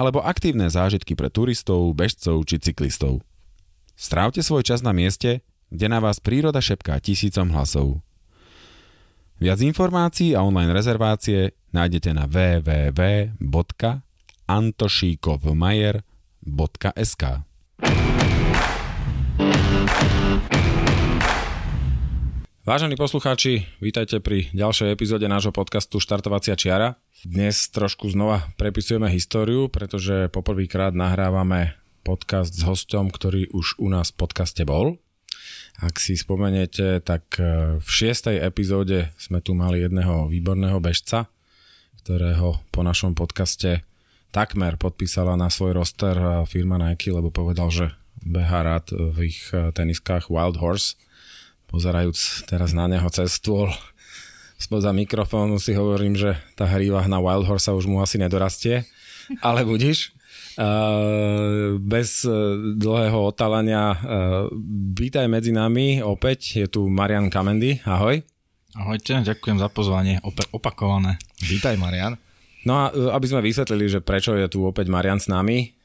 alebo aktívne zážitky pre turistov, bežcov či cyklistov – Strávte svoj čas na mieste, kde na vás príroda šepká tisícom hlasov. Viac informácií a online rezervácie nájdete na www.antošíkovmajer.sk Vážení poslucháči, vítajte pri ďalšej epizóde nášho podcastu Štartovacia čiara. Dnes trošku znova prepisujeme históriu, pretože poprvýkrát nahrávame podcast s hostom, ktorý už u nás v podcaste bol. Ak si spomeniete, tak e, v šiestej epizóde sme tu mali jedného výborného bežca, ktorého po našom podcaste takmer podpísala na svoj roster e, firma Nike, lebo povedal, že beha rád v ich e, teniskách Wild Horse. Pozerajúc teraz na neho cez stôl spoza mikrofónu si hovorím, že tá hríva na Wild Horse sa už mu asi nedorastie, ale budíš bez e, dlhého otalania e, vítaj medzi nami opäť, je tu Marian Kamendy, ahoj. Ahojte, ďakujem za pozvanie, opakované. Vítaj Marian. No a e, aby sme vysvetlili, že prečo je tu opäť Marian s nami,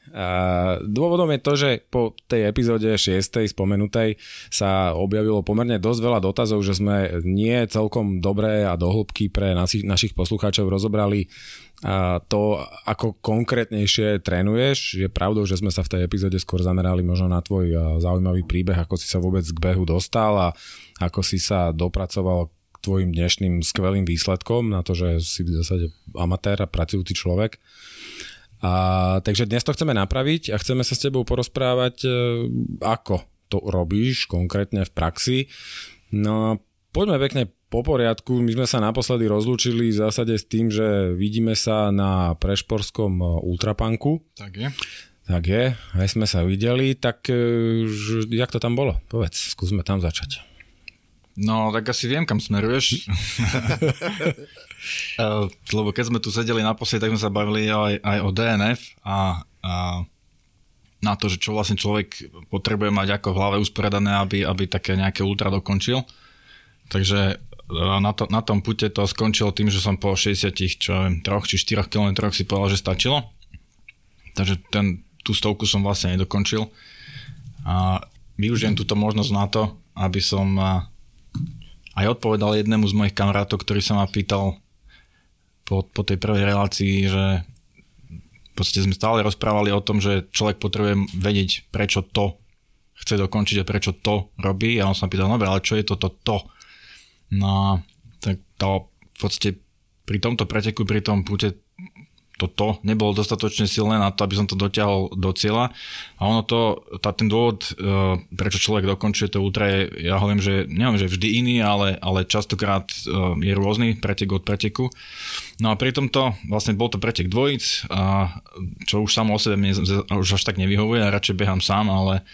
dôvodom je to, že po tej epizóde 6. spomenutej sa objavilo pomerne dosť veľa dotazov, že sme nie celkom dobré a dohlbky pre našich, našich poslucháčov rozobrali to, ako konkrétnejšie trénuješ. Je pravdou, že sme sa v tej epizóde skôr zamerali možno na tvoj zaujímavý príbeh, ako si sa vôbec k behu dostal a ako si sa dopracoval k tvojim dnešným skvelým výsledkom na to, že si v zásade amatér a pracujúci človek. A, takže dnes to chceme napraviť a chceme sa s tebou porozprávať, e, ako to robíš konkrétne v praxi. No poďme pekne po poriadku. My sme sa naposledy rozlúčili v zásade s tým, že vidíme sa na prešporskom e, ultrapanku. Tak je. Tak je, aj sme sa videli, tak e, jak to tam bolo? Povedz, skúsme tam začať. No, tak asi viem, kam smeruješ. E, lebo keď sme tu sedeli naposledy, tak sme sa bavili aj, aj o DNF a, a na to, že čo vlastne človek potrebuje mať ako v hlave usporiadané, aby, aby také nejaké ultra dokončil. Takže na, to, na tom pute to skončilo tým, že som po 60 čo viem, 3 či 4 km si povedal, že stačilo. Takže ten, tú stovku som vlastne nedokončil. A využijem túto možnosť na to, aby som aj odpovedal jednému z mojich kamarátov, ktorý sa ma pýtal po, po tej prvej relácii, že v podstate sme stále rozprávali o tom, že človek potrebuje vedieť, prečo to chce dokončiť a prečo to robí. A on sa pýtal, no ale čo je toto to? No tak to v podstate pri tomto preteku, pri tom pute toto nebolo dostatočne silné na to, aby som to dotiahol do cieľa. A ono to, tá, ten dôvod, e, prečo človek dokončuje to ultra je, ja hovorím, že neviem, že vždy iný, ale, ale častokrát e, je rôzny pretek od preteku. No a pri tomto vlastne bol to pretek dvojic, a čo už samo o sebe mne už až tak nevyhovuje, ja radšej behám sám, ale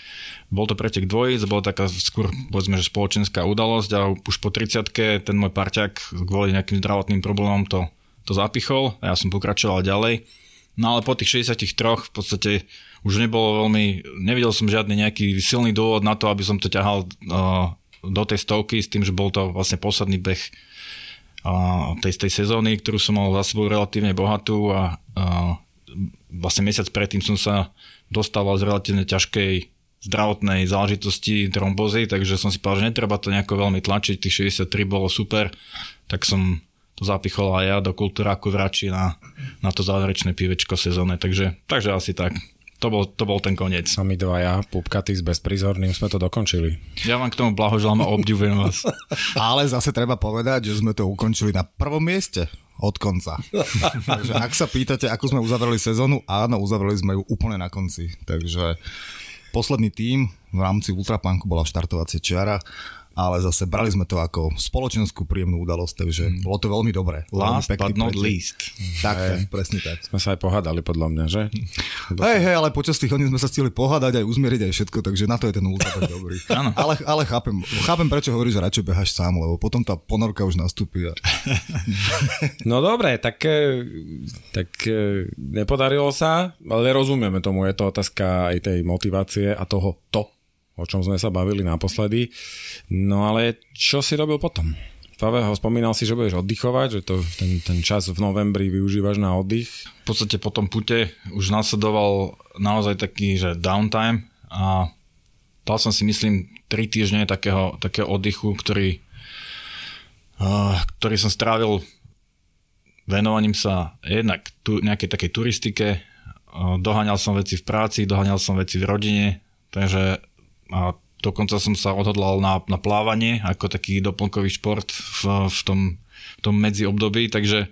bol to pretek dvojic, bola taká skôr povedzme, že spoločenská udalosť a už po 30 ten môj parťák kvôli nejakým zdravotným problémom to to zapichol a ja som pokračoval ďalej. No ale po tých 63 v podstate už nebolo veľmi, nevidel som žiadny nejaký silný dôvod na to, aby som to ťahal uh, do tej stovky s tým, že bol to vlastne posledný beh uh, tej, tej sezóny, ktorú som mal za sebou relatívne bohatú a uh, vlastne mesiac predtým som sa dostával z relatívne ťažkej zdravotnej záležitosti trombozy, takže som si povedal, že netreba to nejako veľmi tlačiť, tých 63 bolo super, tak som to zapichol aj ja do kultúráku vrači na, na to záverečné pivečko sezóne, takže, takže asi tak. To bol, to bol ten koniec. A my dvaja, pupkaty s bezprizorným, sme to dokončili. Ja vám k tomu blahoželám a obdivujem vás. Ale zase treba povedať, že sme to ukončili na prvom mieste od konca. Takže ak sa pýtate, ako sme uzavreli sezónu, áno, uzavreli sme ju úplne na konci. Takže posledný tím v rámci Ultrapunku bola štartovacia čiara ale zase brali sme to ako spoločenskú príjemnú udalosť, takže mm. bolo to veľmi dobré. Last but not preč. least. Tak, hey. presne tak. Sme sa aj pohádali podľa mňa, že? Hej, hej, ale počas tých hodín sme sa stihli pohádať aj uzmieriť aj všetko, takže na to je ten ultra dobrý. ale, ale chápem, chápem, prečo hovoríš, že radšej behaš sám, lebo potom tá ponorka už nastúpi. A... no dobre, tak, e, tak e, nepodarilo sa, ale rozumieme tomu, je to otázka aj tej motivácie a toho to, o čom sme sa bavili naposledy. No ale čo si robil potom? Pavel, spomínal si, že budeš oddychovať, že to, ten, ten čas v novembri využívaš na oddych. V podstate po tom pute už nasledoval naozaj taký, že downtime a dal som si myslím 3 týždne takého, takého oddychu, ktorý, uh, ktorý som strávil venovaním sa jednak tu, nejakej takej turistike, uh, doháňal som veci v práci, doháňal som veci v rodine, takže a dokonca som sa odhodlal na, na plávanie ako taký doplnkový šport v, v, tom, v tom medzi období, takže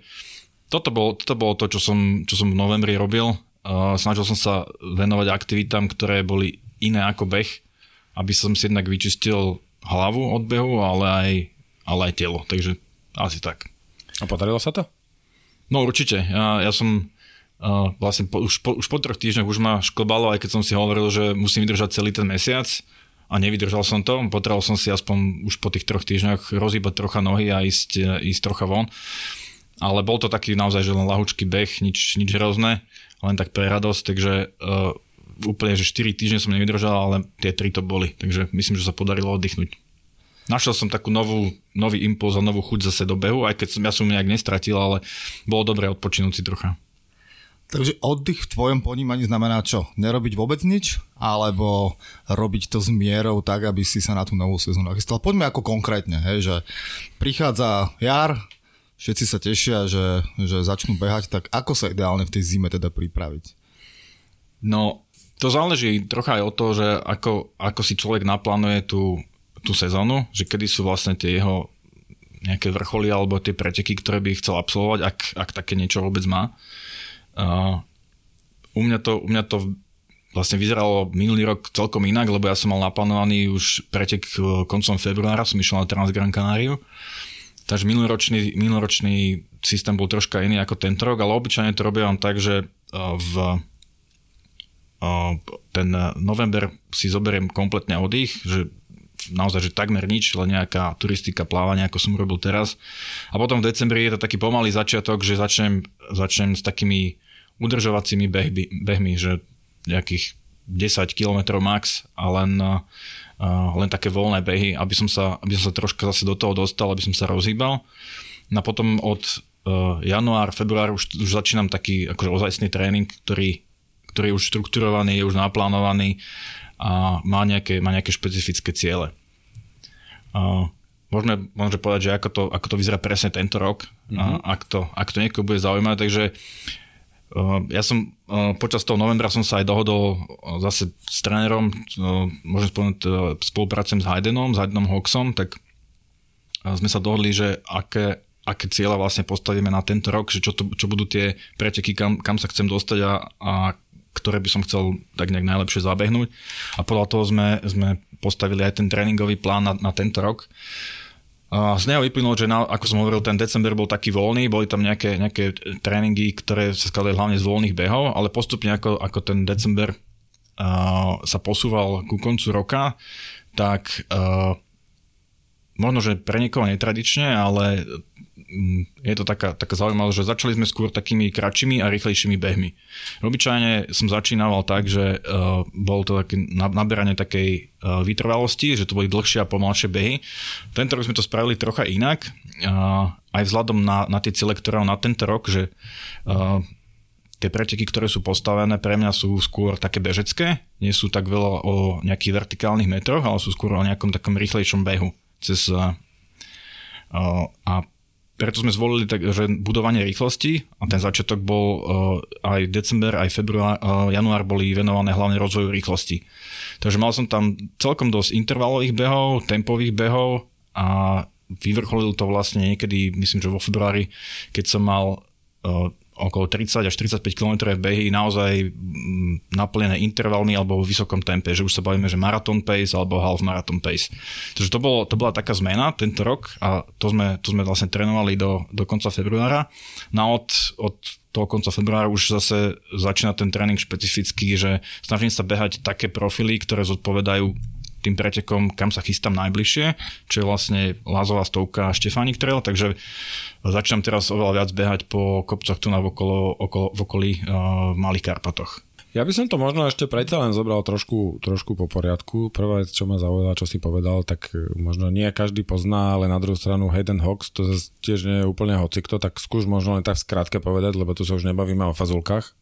toto bolo, toto bolo to, čo som, čo som v novembri robil. Uh, snažil som sa venovať aktivitám, ktoré boli iné ako beh, aby som si jednak vyčistil hlavu od behu, ale aj, ale aj telo, takže asi tak. A podarilo sa to? No určite. Ja, ja som Uh, vlastne po, už, po, už po troch týždňoch už ma šklbalo, aj keď som si hovoril, že musím vydržať celý ten mesiac a nevydržal som to. Potreboval som si aspoň už po tých troch týždňoch rozhýbať trocha nohy a ísť, ísť trocha von. Ale bol to taký naozaj, že len lahučký beh, nič, nič hrozné, len tak pre radosť, takže uh, úplne, že 4 týždne som nevydržal, ale tie 3 to boli, takže myslím, že sa podarilo oddychnúť. Našiel som takú novú, nový impuls a novú chuť zase do behu, aj keď som, ja som nejak nestratil, ale bolo dobre odpočinúť si trocha. Takže oddych v tvojom ponímaní znamená čo? Nerobiť vôbec nič? Alebo robiť to s mierou tak, aby si sa na tú novú sezónu nachystal? Poďme ako konkrétne, hej, že prichádza jar, všetci sa tešia, že, že začnú behať, tak ako sa ideálne v tej zime teda pripraviť? No, to záleží trocha aj od toho, že ako, ako si človek naplánuje tú, tú sezónu, že kedy sú vlastne tie jeho nejaké vrcholy alebo tie preteky, ktoré by chcel absolvovať, ak, ak také niečo vôbec má. Uh, u, mňa to, u mňa to vlastne vyzeralo minulý rok celkom inak, lebo ja som mal naplánovaný už pretek koncom februára, som išiel na Transgran Canáriu. Takže minuloročný, minuloročný systém bol troška iný ako tento rok, ale obyčajne to robím tak, že v ten november si zoberiem kompletne oddych, že naozaj, že takmer nič, len nejaká turistika, plávanie, ako som robil teraz. A potom v decembri je to taký pomalý začiatok, že začnem, začnem s takými udržovacími behmi, behmi že nejakých 10 km max a len, uh, len také voľné behy, aby som, sa, aby som sa troška zase do toho dostal, aby som sa rozhýbal. No a potom od uh, január, február už, už začínam taký akože ozajstný tréning, ktorý, ktorý je už štrukturovaný, je už naplánovaný a má nejaké, má nejaké špecifické ciele. Môžeme, môžeme povedať, že ako to, ako to vyzerá presne tento rok, mm-hmm. mhm. ak, to, ak to niekoho bude zaujímať. Takže uh, ja som uh, počas toho novembra som sa aj dohodol uh, zase s trénerom, môžem spomenúť, spolupracujem s Haydenom, s Haydenom Hoxom, tak sme sa dohodli, že aké, aké cieľa vlastne postavíme na tento rok, že čo, to, čo budú tie preteky, kam, kam sa chcem dostať a, a ktoré by som chcel tak nejak najlepšie zabehnúť. A podľa toho sme, sme postavili aj ten tréningový plán na, na tento rok. A z neho vyplynulo, že na, ako som hovoril, ten december bol taký voľný, boli tam nejaké, nejaké tréningy, ktoré sa skladali hlavne z voľných behov, ale postupne ako, ako ten december uh, sa posúval ku koncu roka, tak uh, možno, že pre niekoho netradične, ale je to taká, taká zaujímavosť, že začali sme skôr takými kratšími a rýchlejšími behmi. Obyčajne som začínal tak, že uh, bol to také naberanie takej uh, vytrvalosti, že to boli dlhšie a pomalšie behy. Tento rok sme to spravili trocha inak, uh, aj vzhľadom na, na tie cíle, ktoré na tento rok, že uh, tie preteky, ktoré sú postavené, pre mňa sú skôr také bežecké, nie sú tak veľa o nejakých vertikálnych metroch, ale sú skôr o nejakom takom rýchlejšom behu. Cez, a preto sme zvolili tak, že budovanie rýchlosti a ten začiatok bol aj december, aj február, január boli venované hlavne rozvoju rýchlosti. Takže mal som tam celkom dosť intervalových behov, tempových behov a vyvrcholil to vlastne niekedy, myslím, že vo februári, keď som mal okolo 30 až 35 km behy naozaj mm, naplnené intervalmi alebo v vysokom tempe, že už sa bavíme, že marathon pace alebo half marathon pace. Takže to, bolo, to bola taká zmena tento rok a to sme, to sme vlastne trénovali do, do konca februára. No od, od toho konca februára už zase začína ten tréning špecifický, že snažím sa behať také profily, ktoré zodpovedajú tým pretekom, kam sa chystám najbližšie, čo je vlastne Lázová stovka a Štefánik Trail, takže začínam teraz oveľa viac behať po kopcoch tu na okolo, okolo, v okolí uh, Malých Karpatoch. Ja by som to možno ešte predsa len zobral trošku, trošku po poriadku. Prvá vec, čo ma zaujala, čo si povedal, tak e, možno nie každý pozná, ale na druhú stranu Hayden Hawks, to tiež nie je úplne hocikto, tak skús možno len tak skrátke povedať, lebo tu sa už nebavíme o fazulkách.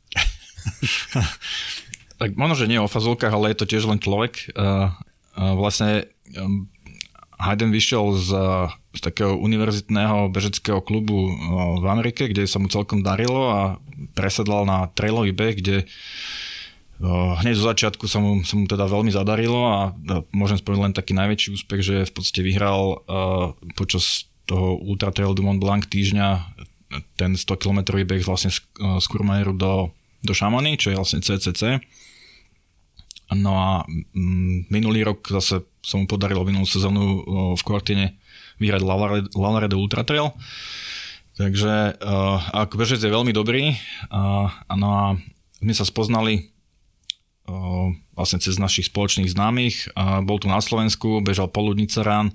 tak možno, že nie o fazulkách, ale je to tiež len človek. Uh, uh, vlastne um, Hayden vyšiel z, z takého univerzitného bežeckého klubu v Amerike, kde sa mu celkom darilo a presedlal na trailový beh, kde hneď zo začiatku sa mu, sa mu teda veľmi zadarilo a môžem spomenúť len taký najväčší úspech, že v podstate vyhral počas toho Ultra Trail du Mont Blanc týždňa ten 100 km beh vlastne z, z Kurmajeru do, do Šamony, čo je vlastne CCC. No a mm, minulý rok zase sa mu podarilo minulú sezónu v Kortine vyhrať Lalare de Ultra Trail. Takže uh, ako bežec je veľmi dobrý. Uh, no a my sa spoznali uh, vlastne cez našich spoločných známych. Uh, bol tu na Slovensku, bežal poludnica rán,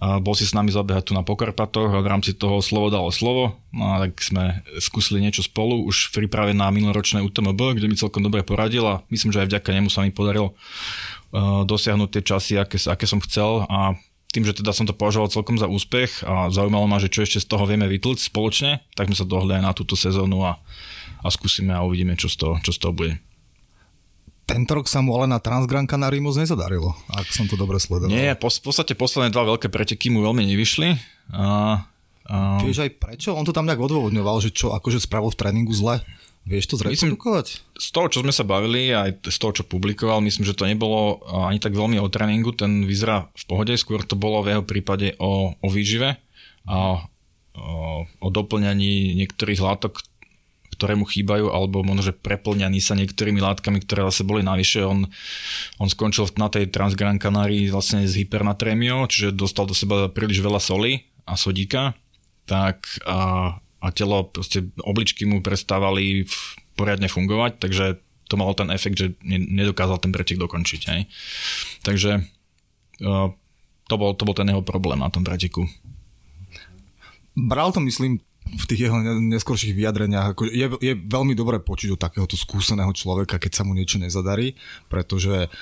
uh, bol si s nami zabehať tu na Pokarpatoch a v rámci toho slovo dalo slovo. No a tak sme skúsili niečo spolu už v príprave na minuloročné UTMB, kde mi celkom dobre poradil a myslím, že aj vďaka nemu sa mi podarilo dosiahnuť tie časy, aké, aké som chcel a tým, že teda som to považoval celkom za úspech a zaujímalo ma, že čo ešte z toho vieme vytlť spoločne, tak sme sa dohli aj na túto sezónu a, a skúsime a uvidíme, čo z toho, čo z toho bude. Tento rok sa mu ale na Transgran Canary moc nezadarilo, ak som to dobre sledoval. Nie, po, v podstate posledné dva veľké preteky mu veľmi nevyšli. A, a... Vieš aj prečo? On to tam nejak odôvodňoval, že čo akože spravil v tréningu zle? Vieš to zreprodukovať? Z toho, čo sme sa bavili, aj z toho, čo publikoval, myslím, že to nebolo ani tak veľmi o tréningu, ten vyzerá v pohode, skôr to bolo v jeho prípade o, o výžive a o, o doplňaní niektorých látok, ktoré mu chýbajú, alebo možno, že preplňaní sa niektorými látkami, ktoré zase boli navyše. On, on skončil na tej Transgran Canary vlastne s hypernatrémiou, čiže dostal do seba príliš veľa soli a sodíka, tak a a telo, proste obličky mu prestávali poriadne fungovať, takže to malo ten efekt, že nedokázal ten pretek dokončiť. Hej. Takže uh, to, bol, to bol ten jeho problém na tom preteku. Bral to, myslím, v tých jeho neskorších vyjadreniach, ako je, je veľmi dobré počuť od takéhoto skúseného človeka, keď sa mu niečo nezadarí, pretože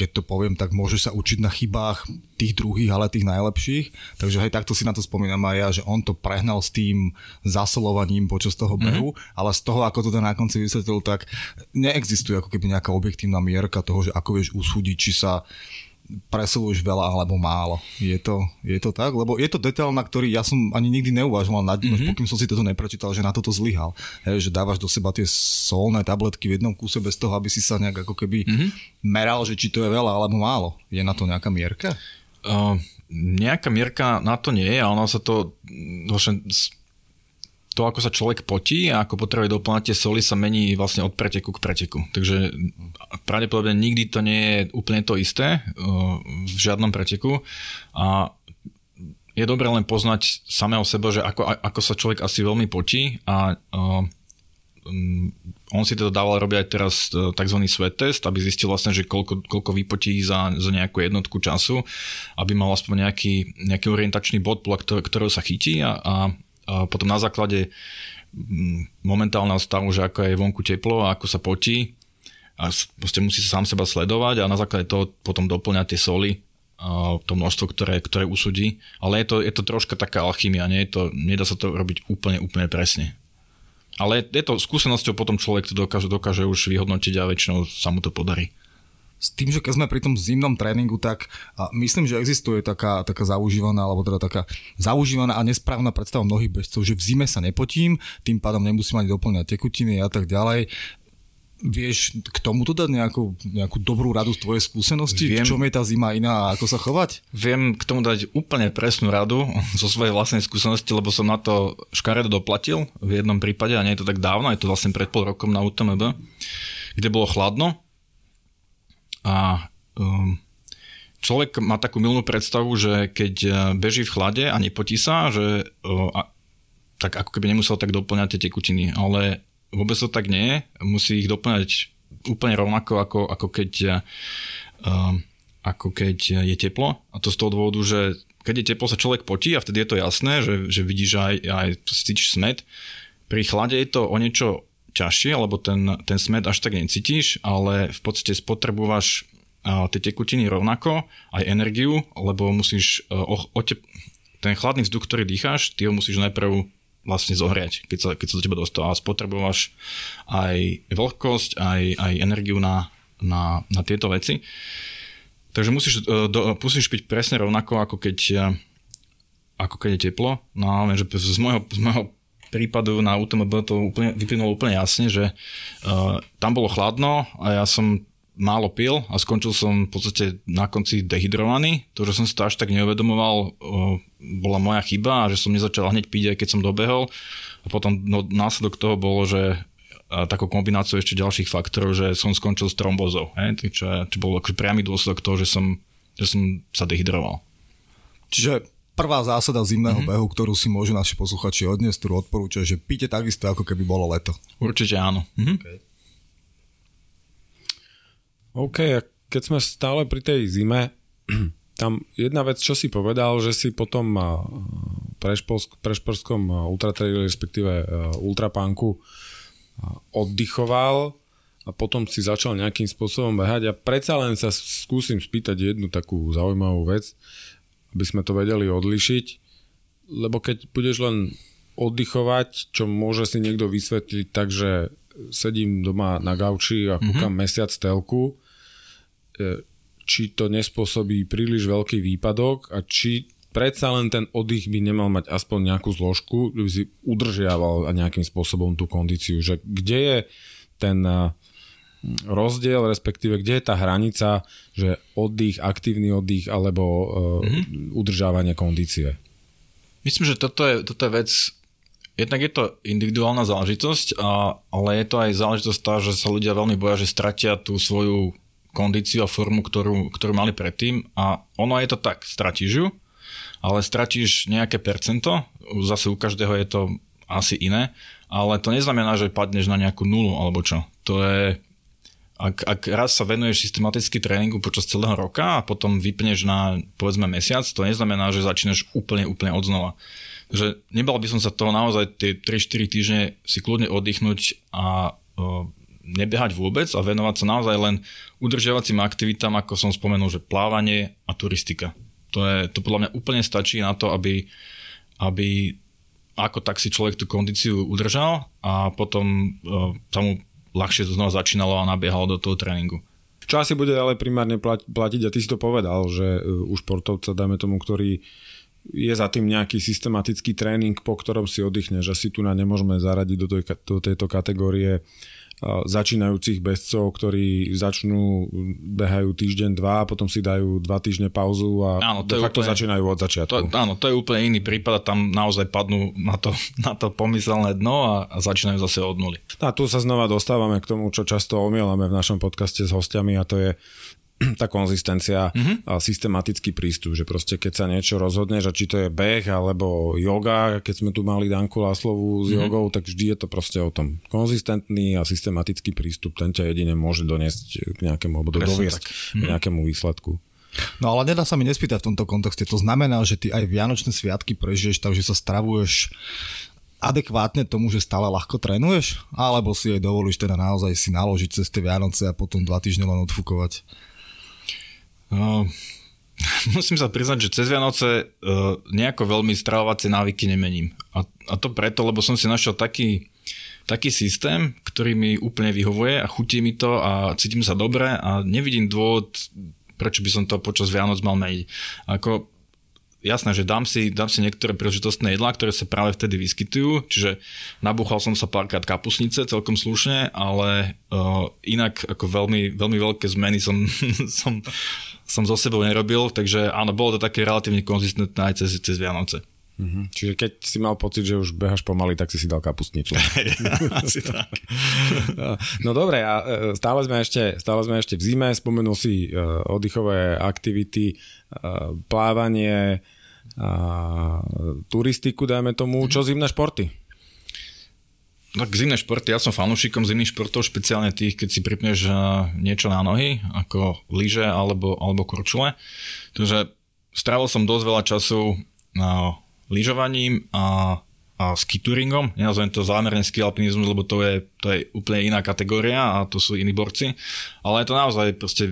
keď to poviem, tak môže sa učiť na chybách tých druhých, ale tých najlepších. Takže hej, takto si na to spomínam aj ja, že on to prehnal s tým zasolovaním počas toho mhm. behu, mm-hmm. ale z toho, ako to ten na konci vysvetlil, tak neexistuje ako keby nejaká objektívna mierka toho, že ako vieš usúdiť, či sa presiluješ veľa alebo málo. Je to, je to tak? Lebo je to detail, na ktorý ja som ani nikdy neuvažoval nad ním, mm-hmm. pokým som si toto neprečítal, že na toto zlyhal. Hej, že dávaš do seba tie solné tabletky v jednom kúse bez toho, aby si sa nejak ako keby mm-hmm. meral, že či to je veľa alebo málo. Je na to nejaká mierka? Uh, nejaká mierka na to nie je a ono sa to vlastne to, ako sa človek potí a ako potrebuje doplňať tie soli, sa mení vlastne od preteku k preteku. Takže pravdepodobne nikdy to nie je úplne to isté uh, v žiadnom preteku a je dobré len poznať samého seba, že ako, ako sa človek asi veľmi potí a uh, um, on si teda dával robiť aj teraz e, tzv. sweat test, aby zistil vlastne, že koľko, koľko vypotí za, za nejakú jednotku času, aby mal aspoň nejaký, nejaký orientačný bod, podľa ktorého sa chytí a, a, a potom na základe momentálneho stavu, že ako je vonku teplo a ako sa potí, a proste musí sa sám seba sledovať a na základe toho potom doplňať tie soli, to množstvo, ktoré, ktoré usudí. Ale je to, je to troška taká alchymia, nie to, nedá sa to robiť úplne, úplne presne. Ale je to skúsenosťou potom človek to dokáže, dokáže už vyhodnotiť a väčšinou sa mu to podarí. S tým, že keď sme pri tom zimnom tréningu, tak myslím, že existuje taká, taká zaužívaná, alebo teda taká zaužívaná a nesprávna predstava mnohých bežcov, že v zime sa nepotím, tým pádom nemusím ani doplňať tekutiny a tak ďalej. Vieš k tomuto dať nejakú, nejakú dobrú radu z tvojej skúsenosti? Viem, v čom je tá zima iná a ako sa chovať? Viem k tomu dať úplne presnú radu zo svojej vlastnej skúsenosti, lebo som na to škaredo doplatil v jednom prípade a nie je to tak dávno, je to vlastne pred pol rokom na UTMB, kde bolo chladno a um, človek má takú milnú predstavu, že keď uh, beží v chlade a nepotí sa, že uh, a, tak ako keby nemusel tak doplňať tie tekutiny, ale vôbec to tak nie. Musí ich doplňať úplne rovnako, ako, ako keď uh, ako keď je teplo. A to z toho dôvodu, že keď je teplo, sa človek potí a vtedy je to jasné, že, že vidíš aj, aj cítiš smet. Pri chlade je to o niečo ťažšie, lebo ten, ten smet až tak necítiš, ale v podstate spotrebuješ tie tekutiny rovnako, aj energiu, lebo musíš uh, o, o te, ten chladný vzduch, ktorý dýcháš, ty ho musíš najprv vlastne zohriať, keď sa, keď sa do teba dostáva. Spotrebuješ aj vlhkosť, aj, aj energiu na, na, na tieto veci. Takže musíš, e, do, musíš byť presne rovnako, ako keď, e, ako keď je teplo. No že z môjho, z môjho prípadu na UTMB to úplne, vyplynulo úplne jasne, že uh, tam bolo chladno a ja som málo pil a skončil som v podstate na konci dehydrovaný. To, že som si to až tak neuvedomoval, bola moja chyba a že som nezačal hneď piť, aj keď som dobehol. A potom no, následok toho bolo, že takou kombináciou ešte ďalších faktorov, že som skončil s trombozou, čo, čo bol akože priamy dôsledok toho, že som, že som sa dehydroval. Čiže prvá zásada zimného mm-hmm. behu, ktorú si môžu naši posluchači odniesť, ktorú odporúča, že píte takisto, ako keby bolo leto. Určite áno. Mm-hmm. Okay. OK, a keď sme stále pri tej zime, tam jedna vec, čo si povedal, že si potom prešporskom ultratraili, respektíve ultrapánku oddychoval a potom si začal nejakým spôsobom behať a predsa len sa skúsim spýtať jednu takú zaujímavú vec, aby sme to vedeli odlišiť, lebo keď budeš len oddychovať, čo môže si niekto vysvetliť tak, že sedím doma na gauči a kúkam mm-hmm. mesiac telku, e, či to nespôsobí príliš veľký výpadok a či predsa len ten oddych by nemal mať aspoň nejakú zložku, by si udržiaval nejakým spôsobom tú kondíciu, že kde je ten e, rozdiel, respektíve kde je tá hranica, že oddych, aktívny oddych alebo mm-hmm. udržávanie kondície? Myslím, že toto je, toto je vec, Jednak je to individuálna záležitosť, a, ale je to aj záležitosť tá, že sa ľudia veľmi boja, že stratia tú svoju kondíciu a formu, ktorú, ktorú mali predtým a ono je to tak, stratíš ju, ale stratíš nejaké percento, zase u každého je to asi iné, ale to neznamená, že padneš na nejakú nulu alebo čo. To je, ak, ak raz sa venuješ systematicky tréningu počas celého roka a potom vypneš na povedzme mesiac, to neznamená, že začneš úplne, úplne od znova že nebal by som sa toho naozaj tie 3-4 týždne si kľudne oddychnúť a o, nebehať vôbec a venovať sa naozaj len udržiavacím aktivitám, ako som spomenul, že plávanie a turistika. To, je, to podľa mňa úplne stačí na to, aby, aby ako tak si človek tú kondíciu udržal a potom o, sa ľahšie to znova začínalo a nabiehalo do toho tréningu. Čo asi bude ale primárne platiť, a ty si to povedal, že e, u športovca, dajme tomu, ktorý je za tým nejaký systematický tréning, po ktorom si oddychneš. Asi tu na nemôžeme zaradiť do, tej, do tejto kategórie začínajúcich bezcov, ktorí začnú, behajú týždeň, dva, potom si dajú dva týždne pauzu a áno, to de facto úplne, začínajú od začiatku. To, áno, to je úplne iný prípad a tam naozaj padnú na to, na to pomyselné dno a, a začínajú zase od nuly. A tu sa znova dostávame k tomu, čo často omielame v našom podcaste s hostiami a to je tá konzistencia mm-hmm. a systematický prístup, že proste keď sa niečo rozhodne, že či to je beh alebo yoga, keď sme tu mali Danku Láslovu s mm-hmm. jogou, tak vždy je to proste o tom konzistentný a systematický prístup, ten ťa jedine môže doniesť k nejakému, alebo doviesť k mhm. nejakému výsledku. No ale nedá sa mi nespýtať v tomto kontexte. To znamená, že ty aj Vianočné sviatky prežiješ takže sa stravuješ adekvátne tomu, že stále ľahko trénuješ? Alebo si jej dovolíš teda naozaj si naložiť cez tie Vianoce a potom dva týždne len odfúkovať? No, musím sa priznať, že cez Vianoce uh, nejako veľmi stravovacie návyky nemením. A, a to preto, lebo som si našiel taký, taký systém, ktorý mi úplne vyhovuje a chutí mi to a cítim sa dobre a nevidím dôvod, prečo by som to počas Vianoc mal meniť. Ako jasné, že dám si, dám si niektoré príležitostné jedlá, ktoré sa práve vtedy vyskytujú, čiže nabúchal som sa párkrát kapusnice celkom slušne, ale uh, inak ako veľmi, veľmi veľké zmeny som, som, som so sebou nerobil, takže áno, bolo to také relatívne konzistentné aj cez, cez Vianoce. Mm-hmm. Čiže keď si mal pocit, že už behaš pomaly, tak si si dal kapustnicu. Asi tak. no dobre, a e, stále sme, ešte, stále sme ešte v zime, spomenul si uh, oddychové aktivity, uh, plávanie, uh, turistiku, dajme tomu. Čo zimné športy? Tak zimné športy, ja som fanúšikom zimných športov, špeciálne tých, keď si pripneš niečo na nohy, ako lyže alebo, alebo kurčule. Takže strávil som dosť veľa času na lyžovaním a, a skituringom. Nenazvem to zámerne ski alpinizmus, lebo to je, to je úplne iná kategória a to sú iní borci. Ale je to naozaj proste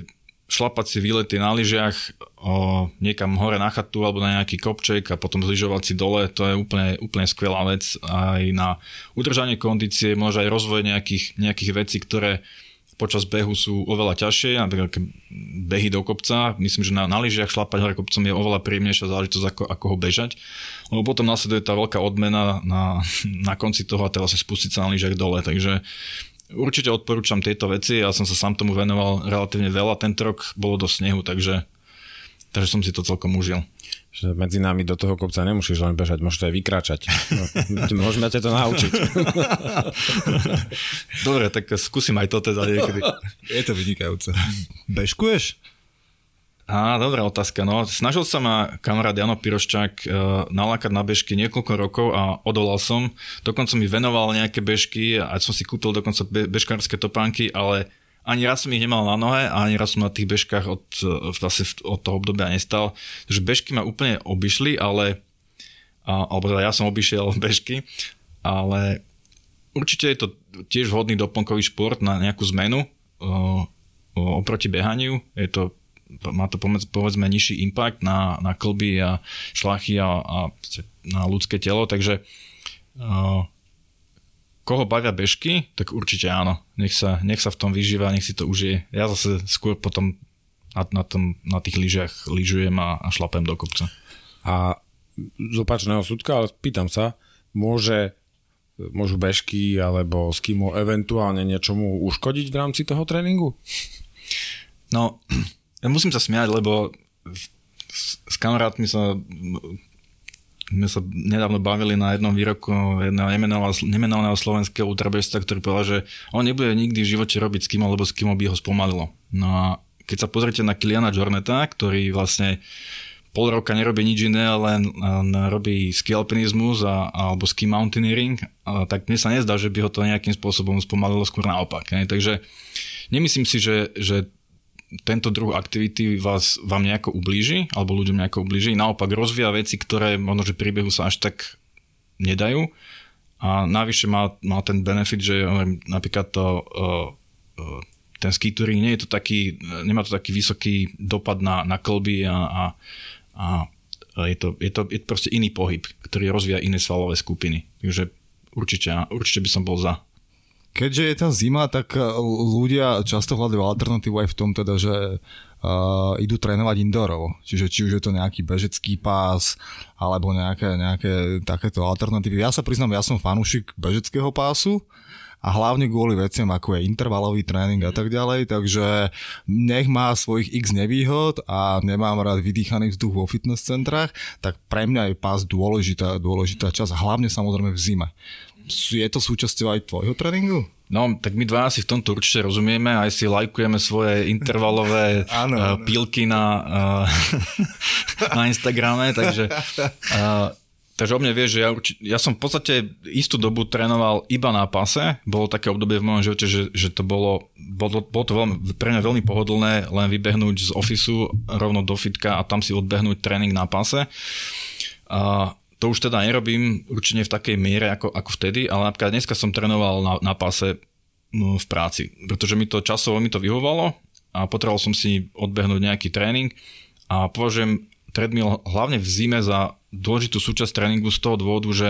šlapať si výlety na lyžiach o, niekam hore na chatu alebo na nejaký kopček a potom zlyžovať si dole, to je úplne, úplne skvelá vec aj na udržanie kondície, možno aj rozvoj nejakých, nejakých vecí, ktoré počas behu sú oveľa ťažšie, napríklad behy do kopca, myslím, že na, na lyžiach šlapať hore kopcom je oveľa príjemnejšia záležitosť, ako, ako ho bežať. Lebo potom následuje tá veľká odmena na, na konci toho a teraz sa spustiť sa na lyžiach dole, takže určite odporúčam tieto veci, ja som sa sám tomu venoval relatívne veľa, tento rok bolo do snehu, takže, takže som si to celkom užil že medzi nami do toho kopca nemusíš len bežať, môžeš aj vykráčať. No, môžeme ťa to naučiť. Dobre, tak skúsim aj to teda niekedy. Je to vynikajúce. Bežkuješ? Á, dobrá otázka. No, snažil sa ma kamarát Jano Piroščák uh, nalákať na bežky niekoľko rokov a odolal som. Dokonca mi venoval nejaké bežky a som si kúpil dokonca be- bežkárske topánky, ale ani raz som ich nemal na nohe a ani raz som na tých bežkách od, vlastne od toho obdobia nestal. Takže bežky ma úplne obišli, ale a, alebo teda ja som obišiel bežky, ale určite je to tiež vhodný doplnkový šport na nejakú zmenu o, o, oproti behaniu. Je to, má to povedzme nižší impact na, na klby a šlachy a, a na ľudské telo, takže o, koho bavia bežky, tak určite áno. Nech sa, nech sa v tom vyžíva, nech si to užije. Ja zase skôr potom na, na, tom, na tých lyžiach lyžujem a, a šlapem do kopca. A z opačného súdka, ale pýtam sa, môže môžu bežky alebo skimo eventuálne niečomu uškodiť v rámci toho tréningu? No, ja musím sa smiať, lebo s, s kamarátmi sa sme sa nedávno bavili na jednom výroku jedného nemenovaného slovenského ultrabežca, ktorý povedal, že on nebude nikdy v živote robiť s kým, lebo s kým by ho spomalilo. No a keď sa pozrite na Kiliana Jorneta, ktorý vlastne pol roka nerobí nič iné, len, len robí ski alpinizmus a, alebo ski mountaineering, a, tak mne sa nezdá, že by ho to nejakým spôsobom spomalilo, skôr naopak. Ne? Takže nemyslím si, že, že tento druh aktivity vás, vám nejako ublíži, alebo ľuďom nejako ublíži, naopak rozvíja veci, ktoré možno, že príbehu sa až tak nedajú a navyše má, má ten benefit, že napríklad to, ten ski nie je to taký, nemá to taký vysoký dopad na, na klby a, a, a je, to, je, to, je to proste iný pohyb, ktorý rozvíja iné svalové skupiny. Takže určite, určite by som bol za. Keďže je tá zima, tak e, ľudia často hľadajú alternatívu aj v tom teda, že uh, idú trénovať indoorov. Čiže či už je to nejaký bežecký pás, alebo nejaké, nejaké takéto alternatívy. Ja sa priznám, ja som fanúšik bežeckého pásu, a hlavne kvôli veciam ako je intervalový tréning a tak ďalej, takže nech má svojich x nevýhod a nemám rád vydýchaný vzduch vo fitness centrách, tak pre mňa je pás dôležitá, dôležitá časť, hlavne samozrejme v zime Je to súčasťou aj tvojho tréningu? No, tak my dva si v tomto určite rozumieme, aj si lajkujeme svoje intervalové áno, uh, pílky na, uh, na Instagrame, takže uh, Takže o mne vieš, že ja, ja som v podstate istú dobu trénoval iba na pase. Bolo také obdobie v mojom živote, že, že to bolo, bolo, bolo to veľmi, pre mňa veľmi pohodlné len vybehnúť z ofisu rovno do fitka a tam si odbehnúť tréning na pase. A to už teda nerobím určite v takej miere ako, ako vtedy, ale napríklad dneska som trénoval na, na pase no, v práci, pretože mi to časovo mi to vyhovalo a potreboval som si odbehnúť nejaký tréning a považujem treadmill hlavne v zime za dôležitú súčasť tréningu z toho dôvodu, že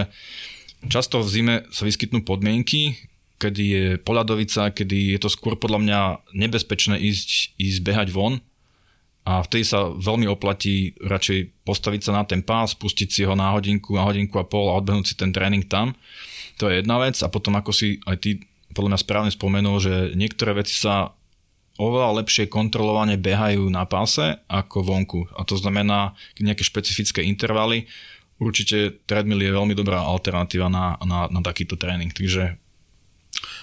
často v zime sa vyskytnú podmienky, kedy je poľadovica, kedy je to skôr podľa mňa nebezpečné ísť, ísť behať von a vtedy sa veľmi oplatí radšej postaviť sa na ten pás, pustiť si ho na hodinku, na hodinku a pol a odbehnúť si ten tréning tam. To je jedna vec a potom ako si aj ty podľa mňa správne spomenul, že niektoré veci sa oveľa lepšie kontrolovane behajú na páse ako vonku. A to znamená nejaké špecifické intervaly. Určite treadmill je veľmi dobrá alternatíva na, na, na takýto tréning. Takže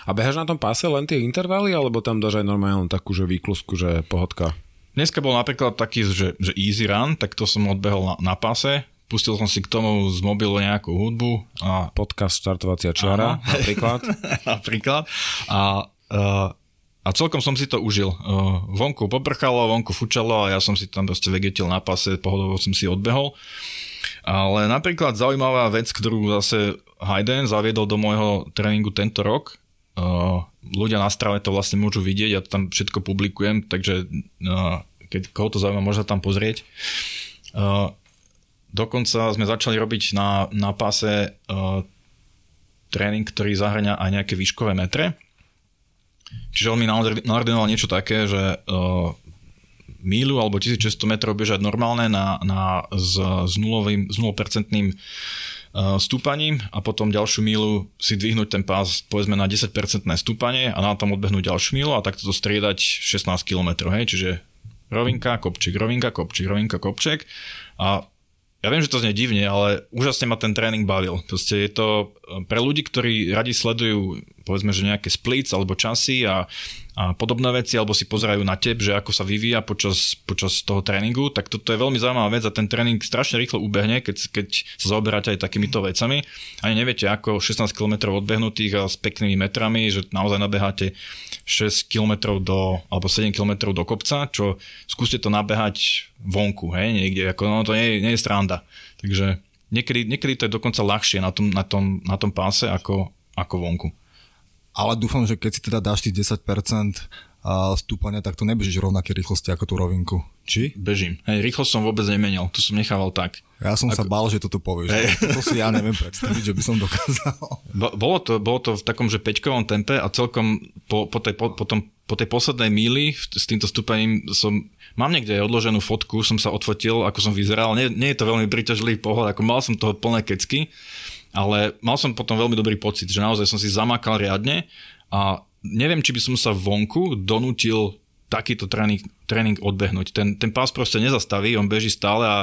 a behaš na tom páse len tie intervaly, alebo tam dáš aj normálne takú, že výklusku, že pohodka? Dneska bol napríklad taký, že, že easy run, tak to som odbehol na, na páse. Pustil som si k tomu z mobilu nejakú hudbu. A... Podcast Štartovacia čiara, napríklad. napríklad. A uh, a celkom som si to užil. Uh, vonku poprchalo, vonku fučalo a ja som si tam proste vegetil na pase, pohodovo som si odbehol. Ale napríklad zaujímavá vec, ktorú zase Hayden zaviedol do môjho tréningu tento rok, ľudia na strave to vlastne môžu vidieť, ja tam všetko publikujem, takže uh, keď koho to zaujíma, môže tam pozrieť. Uh, dokonca sme začali robiť na, na páse uh, tréning, ktorý zahrania aj nejaké výškové metre Čiže on mi naordinoval niečo také, že uh, míľu alebo 1600 metrov bežať normálne na, na, s, s, nulovým, s 0% uh, stúpaním a potom ďalšiu mílu si dvihnúť ten pás povedzme na 10% stúpanie a na tom odbehnúť ďalšiu mílu a takto to striedať 16 km, hej, čiže rovinka, kopček, rovinka, kopček, rovinka, kopček a ja viem, že to znie divne, ale úžasne ma ten tréning bavil. Proste je to eh, pre ľudí, ktorí radi sledujú povedzme, že nejaké splits alebo časy a, a podobné veci, alebo si pozerajú na teb, že ako sa vyvíja počas, počas toho tréningu, tak toto je veľmi zaujímavá vec a ten tréning strašne rýchlo ubehne, keď, keď sa zaoberáte aj takýmito vecami. Ani neviete, ako 16 km odbehnutých a s peknými metrami, že naozaj nabeháte 6 km do, alebo 7 km do kopca, čo skúste to nabehať vonku, hej, niekde, ako, no to nie, nie je stranda. Takže niekedy, niekedy to je dokonca ľahšie na tom, na tom, na tom páse ako, ako vonku ale dúfam, že keď si teda dáš tých 10% stúpania, tak to nebežíš rovnaké rýchlosti ako tú rovinku. Či? Bežím. Hej, rýchlosť som vôbec nemenil, tu som nechával tak. Ja som ako... sa bál, že toto povieš. Hey. To si ja neviem predstaviť, že by som dokázal. Bolo to, bolo to v takom, že peťkovom tempe a celkom po, po, tej, po, po, tom, po tej poslednej míli s týmto stúpaním som Mám niekde odloženú fotku, som sa odfotil, ako som vyzeral. Nie, nie je to veľmi príťažlivý pohľad, ako mal som toho plné kecky ale mal som potom veľmi dobrý pocit, že naozaj som si zamakal riadne a neviem, či by som sa vonku donútil takýto tréning, tréning odbehnúť. Ten, ten pás proste nezastaví, on beží stále a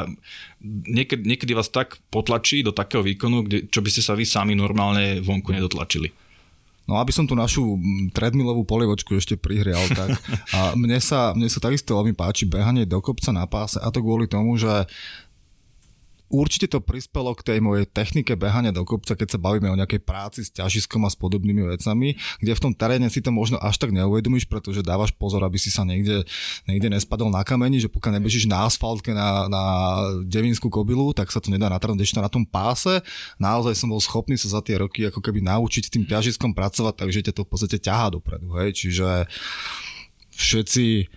niekedy, niekedy vás tak potlačí do takého výkonu, kde, čo by ste sa vy sami normálne vonku nedotlačili. No aby som tu našu treadmillovú polievočku ešte prihrial, tak a mne sa, mne sa takisto veľmi páči behanie do kopca na páse a to kvôli tomu, že Určite to prispelo k tej mojej technike behania do kopca, keď sa bavíme o nejakej práci s ťažiskom a s podobnými vecami, kde v tom teréne si to možno až tak neuvedomíš, pretože dávaš pozor, aby si sa niekde, niekde nespadol na kameni, že pokiaľ nebežíš na asfaltke na, na devinskú kobilu, tak sa to nedá natrhnúť na tom páse. Naozaj som bol schopný sa za tie roky ako keby naučiť tým ťažiskom pracovať, takže ťa to v podstate ťahá dopredu. Hej? Čiže všetci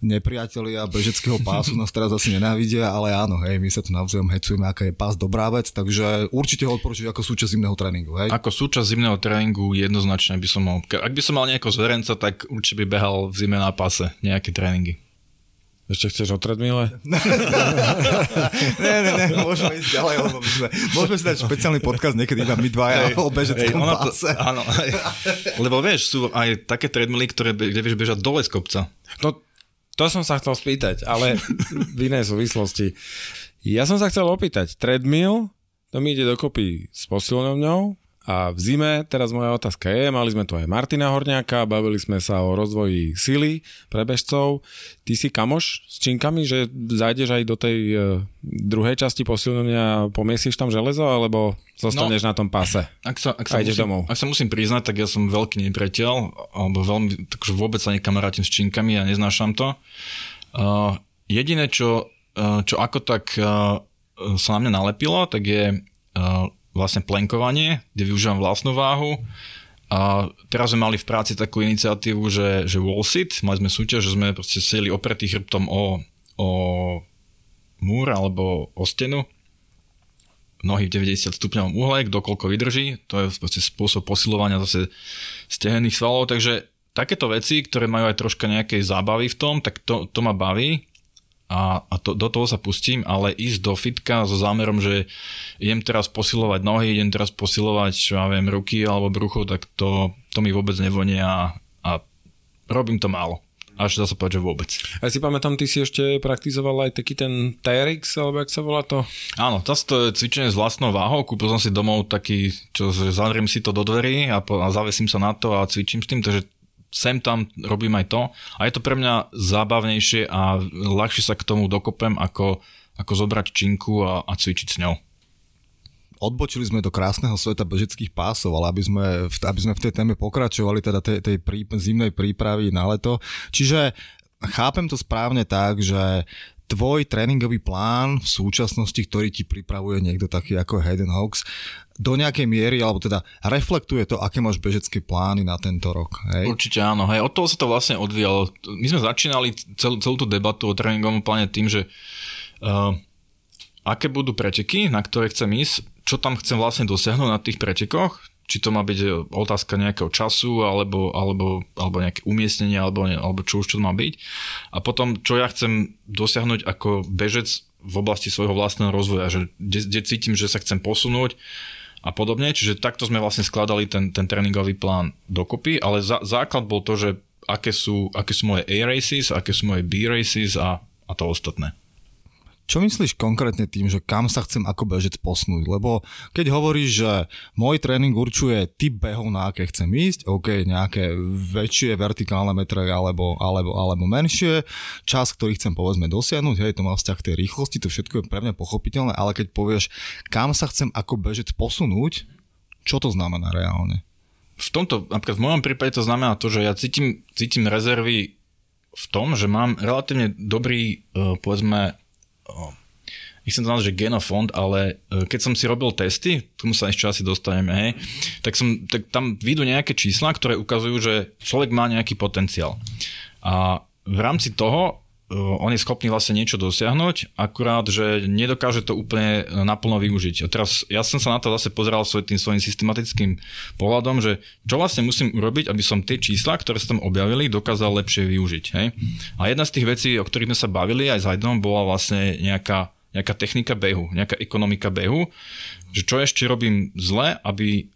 nepriatelia bežeckého pásu nás teraz asi nenávidia, ale áno, hej, my sa tu navzájom hecujeme, aká je pás dobrá vec, takže určite ho odporúčiš ako súčasť zimného tréningu, hej? Ako súčasť zimného tréningu jednoznačne by som mal, ak by som mal nejakého zverenca, tak určite by behal v zime na páse nejaké tréningy. Ešte chceš o treadmile? ne, ne, ne, môžeme ísť ďalej, lebo my sme, môžeme si dať špeciálny podcast niekedy iba my dvaja o bežeckom páse. To, áno, aj, lebo vieš, sú aj také treadmily, ktoré, kde vieš bežať dole z kopca. No to som sa chcel spýtať, ale v inej súvislosti. Ja som sa chcel opýtať, treadmill, to mi ide dokopy s posilňovňou A v zime, teraz moja otázka je, mali sme tu aj Martina Horňáka, bavili sme sa o rozvoji sily pre bežcov. Ty si kamoš s činkami, že zajdeš aj do tej uh, druhej časti posilnenia a pomiesiš tam železo, alebo zostaneš no, na tom páse ak sa, ak sa a ideš musím, domov? Ak sa musím priznať, tak ja som veľký nepriateľ, alebo veľmi, takže vôbec sa nekamarátim s činkami a neznášam to. Uh, jediné, čo, uh, čo ako tak uh, sa na mňa nalepilo, tak je uh, vlastne plenkovanie, kde využívam vlastnú váhu. A teraz sme mali v práci takú iniciatívu, že, že wall sit, mali sme súťaž, že sme proste sedeli opretý chrbtom o, o múr alebo o stenu, nohy v 90 stupňovom uhle, kto koľko vydrží, to je proste spôsob posilovania zase stehenných svalov, takže takéto veci, ktoré majú aj troška nejakej zábavy v tom, tak to, to ma baví a, a to, do toho sa pustím, ale ísť do fitka so zámerom, že idem teraz posilovať nohy, idem teraz posilovať, čo ja viem, ruky alebo brucho, tak to, to mi vôbec nevonie a, a robím to málo. Až dá sa povedať, že vôbec. A si pamätám, ty si ešte praktizoval aj taký ten TRX, alebo jak sa volá to? Áno, to je cvičenie s vlastnou váhou. Kúpil som si domov taký, čo zavriem si to do dverí a, po, a zavesím sa na to a cvičím s tým, takže sem tam robím aj to a je to pre mňa zábavnejšie a ľahšie sa k tomu dokopem, ako, ako zobrať činku a, a cvičiť s ňou. Odbočili sme do krásneho sveta bežeckých pásov, ale aby sme, aby sme v tej téme pokračovali, teda tej, tej prí, zimnej prípravy na leto. Čiže chápem to správne tak, že tvoj tréningový plán v súčasnosti, ktorý ti pripravuje niekto taký ako Hayden Hawks, do nejakej miery, alebo teda reflektuje to, aké máš bežecké plány na tento rok. Hej? Určite áno. Hej, od toho sa to vlastne odvíjalo. My sme začínali celú, celú tú debatu o tréningovom pláne tým, že uh, aké budú preteky, na ktoré chcem ísť, čo tam chcem vlastne dosiahnuť na tých pretekoch, či to má byť otázka nejakého času, alebo, alebo, alebo nejaké umiestnenie, alebo, alebo čo už to má byť. A potom, čo ja chcem dosiahnuť ako bežec v oblasti svojho vlastného rozvoja, že kde, kde cítim, že sa chcem posunúť, a podobne. Čiže takto sme vlastne skladali ten, ten tréningový plán dokopy, ale za, základ bol to, že aké sú, aké sú moje A races, aké sú moje B races a, a to ostatné. Čo myslíš konkrétne tým, že kam sa chcem ako bežec posnúť? Lebo keď hovoríš, že môj tréning určuje typ behov, na aké chcem ísť, OK, nejaké väčšie vertikálne metre alebo, alebo, alebo menšie, čas, ktorý chcem povedzme dosiahnuť, hej, to má vzťah k tej rýchlosti, to všetko je pre mňa pochopiteľné, ale keď povieš, kam sa chcem ako bežec posunúť, čo to znamená reálne? V tomto, napríklad v mojom prípade to znamená to, že ja cítim, cítim rezervy v tom, že mám relatívne dobrý, eh, povedzme, nechcem to nazvať, že genofond, ale e, keď som si robil testy, tomu sa ešte asi dostaneme, hej, tak, som, tak tam vidú nejaké čísla, ktoré ukazujú, že človek má nejaký potenciál. A v rámci toho on je schopný vlastne niečo dosiahnuť, akurát, že nedokáže to úplne naplno využiť. A teraz ja som sa na to zase pozeral svoj, tým svojim systematickým pohľadom, že čo vlastne musím urobiť, aby som tie čísla, ktoré tam objavili, dokázal lepšie využiť. Hej? A jedna z tých vecí, o ktorých sme sa bavili aj s Hajdom, bola vlastne nejaká nejaká technika behu, nejaká ekonomika behu, že čo ešte robím zle, aby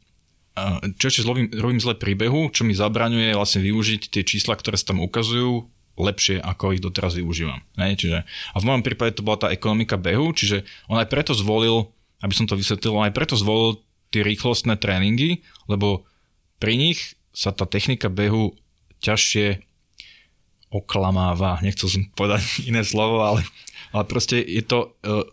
čo ešte robím, robím zle pri behu, čo mi zabraňuje vlastne využiť tie čísla, ktoré sa tam ukazujú lepšie, ako ich doteraz využívam. Ne? Čiže, a v mojom prípade to bola tá ekonomika behu, čiže on aj preto zvolil, aby som to vysvetlil, on aj preto zvolil tie rýchlostné tréningy, lebo pri nich sa tá technika behu ťažšie oklamáva. Nechcel som povedať iné slovo, ale ale proste je to... Uh,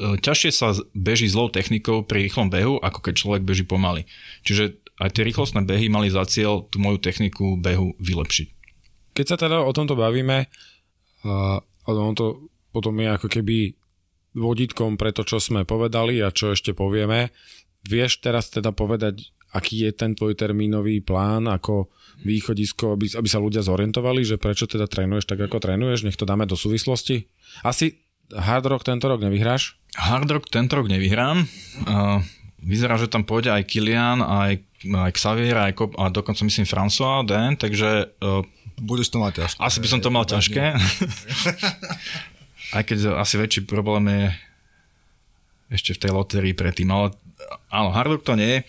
ťažšie sa beží zlou technikou pri rýchlom behu, ako keď človek beží pomaly. Čiže aj tie rýchlostné behy mali za cieľ tú moju techniku behu vylepšiť. Keď sa teda o tomto bavíme, a on to potom je ako keby vodítkom pre to, čo sme povedali a čo ešte povieme. Vieš teraz teda povedať, aký je ten tvoj termínový plán ako východisko, aby, aby sa ľudia zorientovali, že prečo teda trénuješ tak, ako trénuješ? Nech to dáme do súvislosti. Asi Hard Rock tento rok nevyhráš? Hard Rock tento rok nevyhrám. Uh, vyzerá, že tam pôjde aj Kilian, aj, aj Xavier, aj a dokonca myslím François Den, takže... Uh, Budeš to mať ťažké. Asi by som to mal ťažké. aj keď asi väčší problém je ešte v tej lotérii predtým, ale áno, Hard Rock to nie je.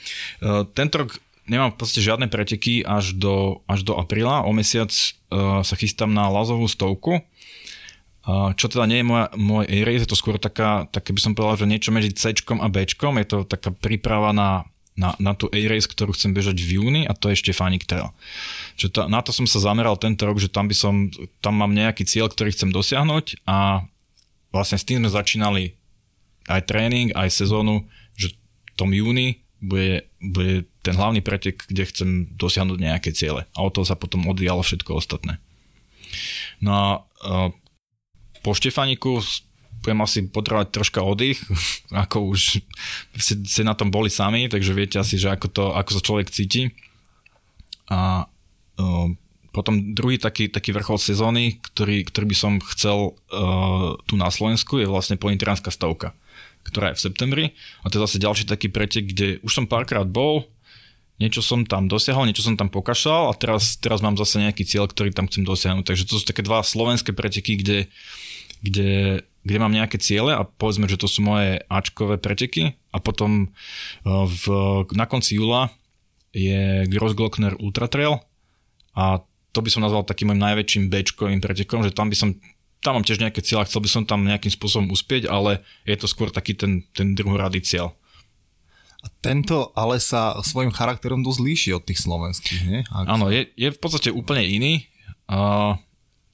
Uh, tento rok nemám v podstate žiadne preteky až do, až do apríla. O mesiac uh, sa chystám na Lazovú stovku, uh, čo teda nie je moja, môj A-race, je to skôr taká, také by som povedal, že niečo medzi C a B. Je to taká príprava na, na, na tú A-Race, ktorú chcem bežať v júni a to je Štefánik Trail. Čiže to, na to som sa zameral tento rok, že tam by som, tam mám nejaký cieľ, ktorý chcem dosiahnuť a vlastne s tým sme začínali aj tréning, aj sezónu, že v tom júni bude, bude ten hlavný pretek, kde chcem dosiahnuť nejaké ciele. A od toho sa potom odvíjalo všetko ostatné. No a po Štefaniku budem asi potrebovať troška oddych, ako už ste, na tom boli sami, takže viete asi, že ako, to, ako sa človek cíti. A uh, potom druhý taký, taký vrchol sezóny, ktorý, ktorý by som chcel uh, tu na Slovensku, je vlastne polintrianská stavka, ktorá je v septembri. A to je zase ďalší taký pretek, kde už som párkrát bol, niečo som tam dosiahol, niečo som tam pokašal a teraz, teraz mám zase nejaký cieľ, ktorý tam chcem dosiahnuť. Takže to sú také dva slovenské preteky, kde, kde kde mám nejaké ciele a povedzme, že to sú moje Ačkové preteky a potom uh, v, na konci júla je Grossglockner Ultra Trail a to by som nazval takým môjim najväčším Bčkovým pretekom, že tam by som tam mám tiež nejaké cieľa, chcel by som tam nejakým spôsobom uspieť, ale je to skôr taký ten, ten druhorady cieľ. A tento ale sa svojim charakterom dosť líši od tých slovenských, nie? Ak... Áno, je, je v podstate úplne iný. Uh,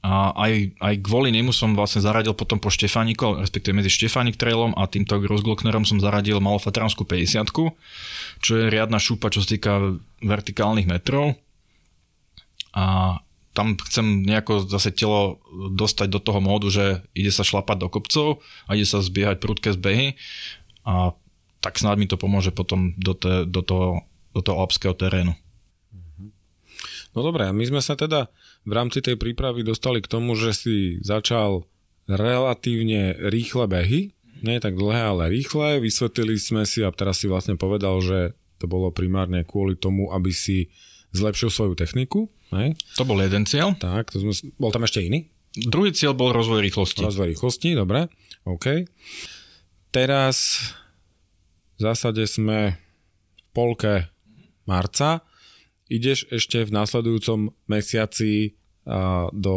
a aj, aj kvôli nemu som vlastne zaradil potom po Štefániku, respektíve medzi Štefánik trailom a týmto Grossglocknerom som zaradil malofatranskú 50 čo je riadna šúpa, čo sa týka vertikálnych metrov. A tam chcem nejako zase telo dostať do toho módu, že ide sa šlapať do kopcov a ide sa zbiehať prudké zbehy a tak snáď mi to pomôže potom do, te, do toho, do toho terénu. No dobré, my sme sa teda v rámci tej prípravy dostali k tomu, že si začal relatívne rýchle behy, nie tak dlhé, ale rýchle. Vysvetlili sme si a teraz si vlastne povedal, že to bolo primárne kvôli tomu, aby si zlepšil svoju techniku. Ne? To bol jeden cieľ. Tak, to sme, bol tam ešte iný? Druhý cieľ bol rozvoj rýchlosti. Rozvoj rýchlosti, dobre. OK. Teraz v zásade sme v polke marca ideš ešte v následujúcom mesiaci do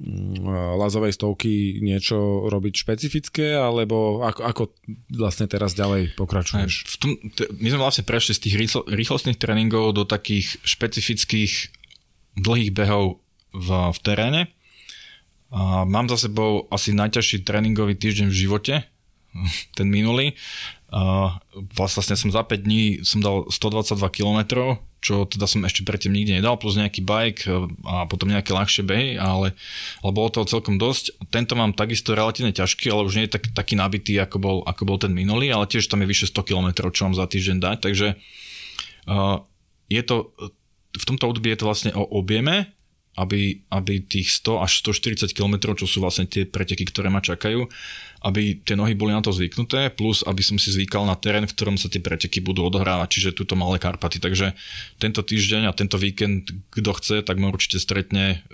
mm, lazovej stovky niečo robiť špecifické, alebo ako, ako vlastne teraz ďalej pokračuješ? V tom, my sme vlastne prešli z tých rýchlo, rýchlostných tréningov do takých špecifických dlhých behov v, v teréne. A mám za sebou asi najťažší tréningový týždeň v živote, ten minulý. A vlastne som za 5 dní som dal 122 km, čo teda som ešte predtým nikde nedal, plus nejaký bike a potom nejaké ľahšie behy, ale, ale bolo toho celkom dosť. Tento mám takisto relatívne ťažký, ale už nie je tak, taký nabitý, ako bol, ako bol ten minulý, ale tiež tam je vyše 100 km, čo mám za týždeň dať, takže uh, je to, v tomto období je to vlastne o objeme, aby, aby tých 100 až 140 km, čo sú vlastne tie preteky, ktoré ma čakajú, aby tie nohy boli na to zvyknuté, plus aby som si zvykal na terén, v ktorom sa tie preteky budú odohrávať, čiže túto malé Karpaty. Takže tento týždeň a tento víkend, kto chce, tak ma určite stretne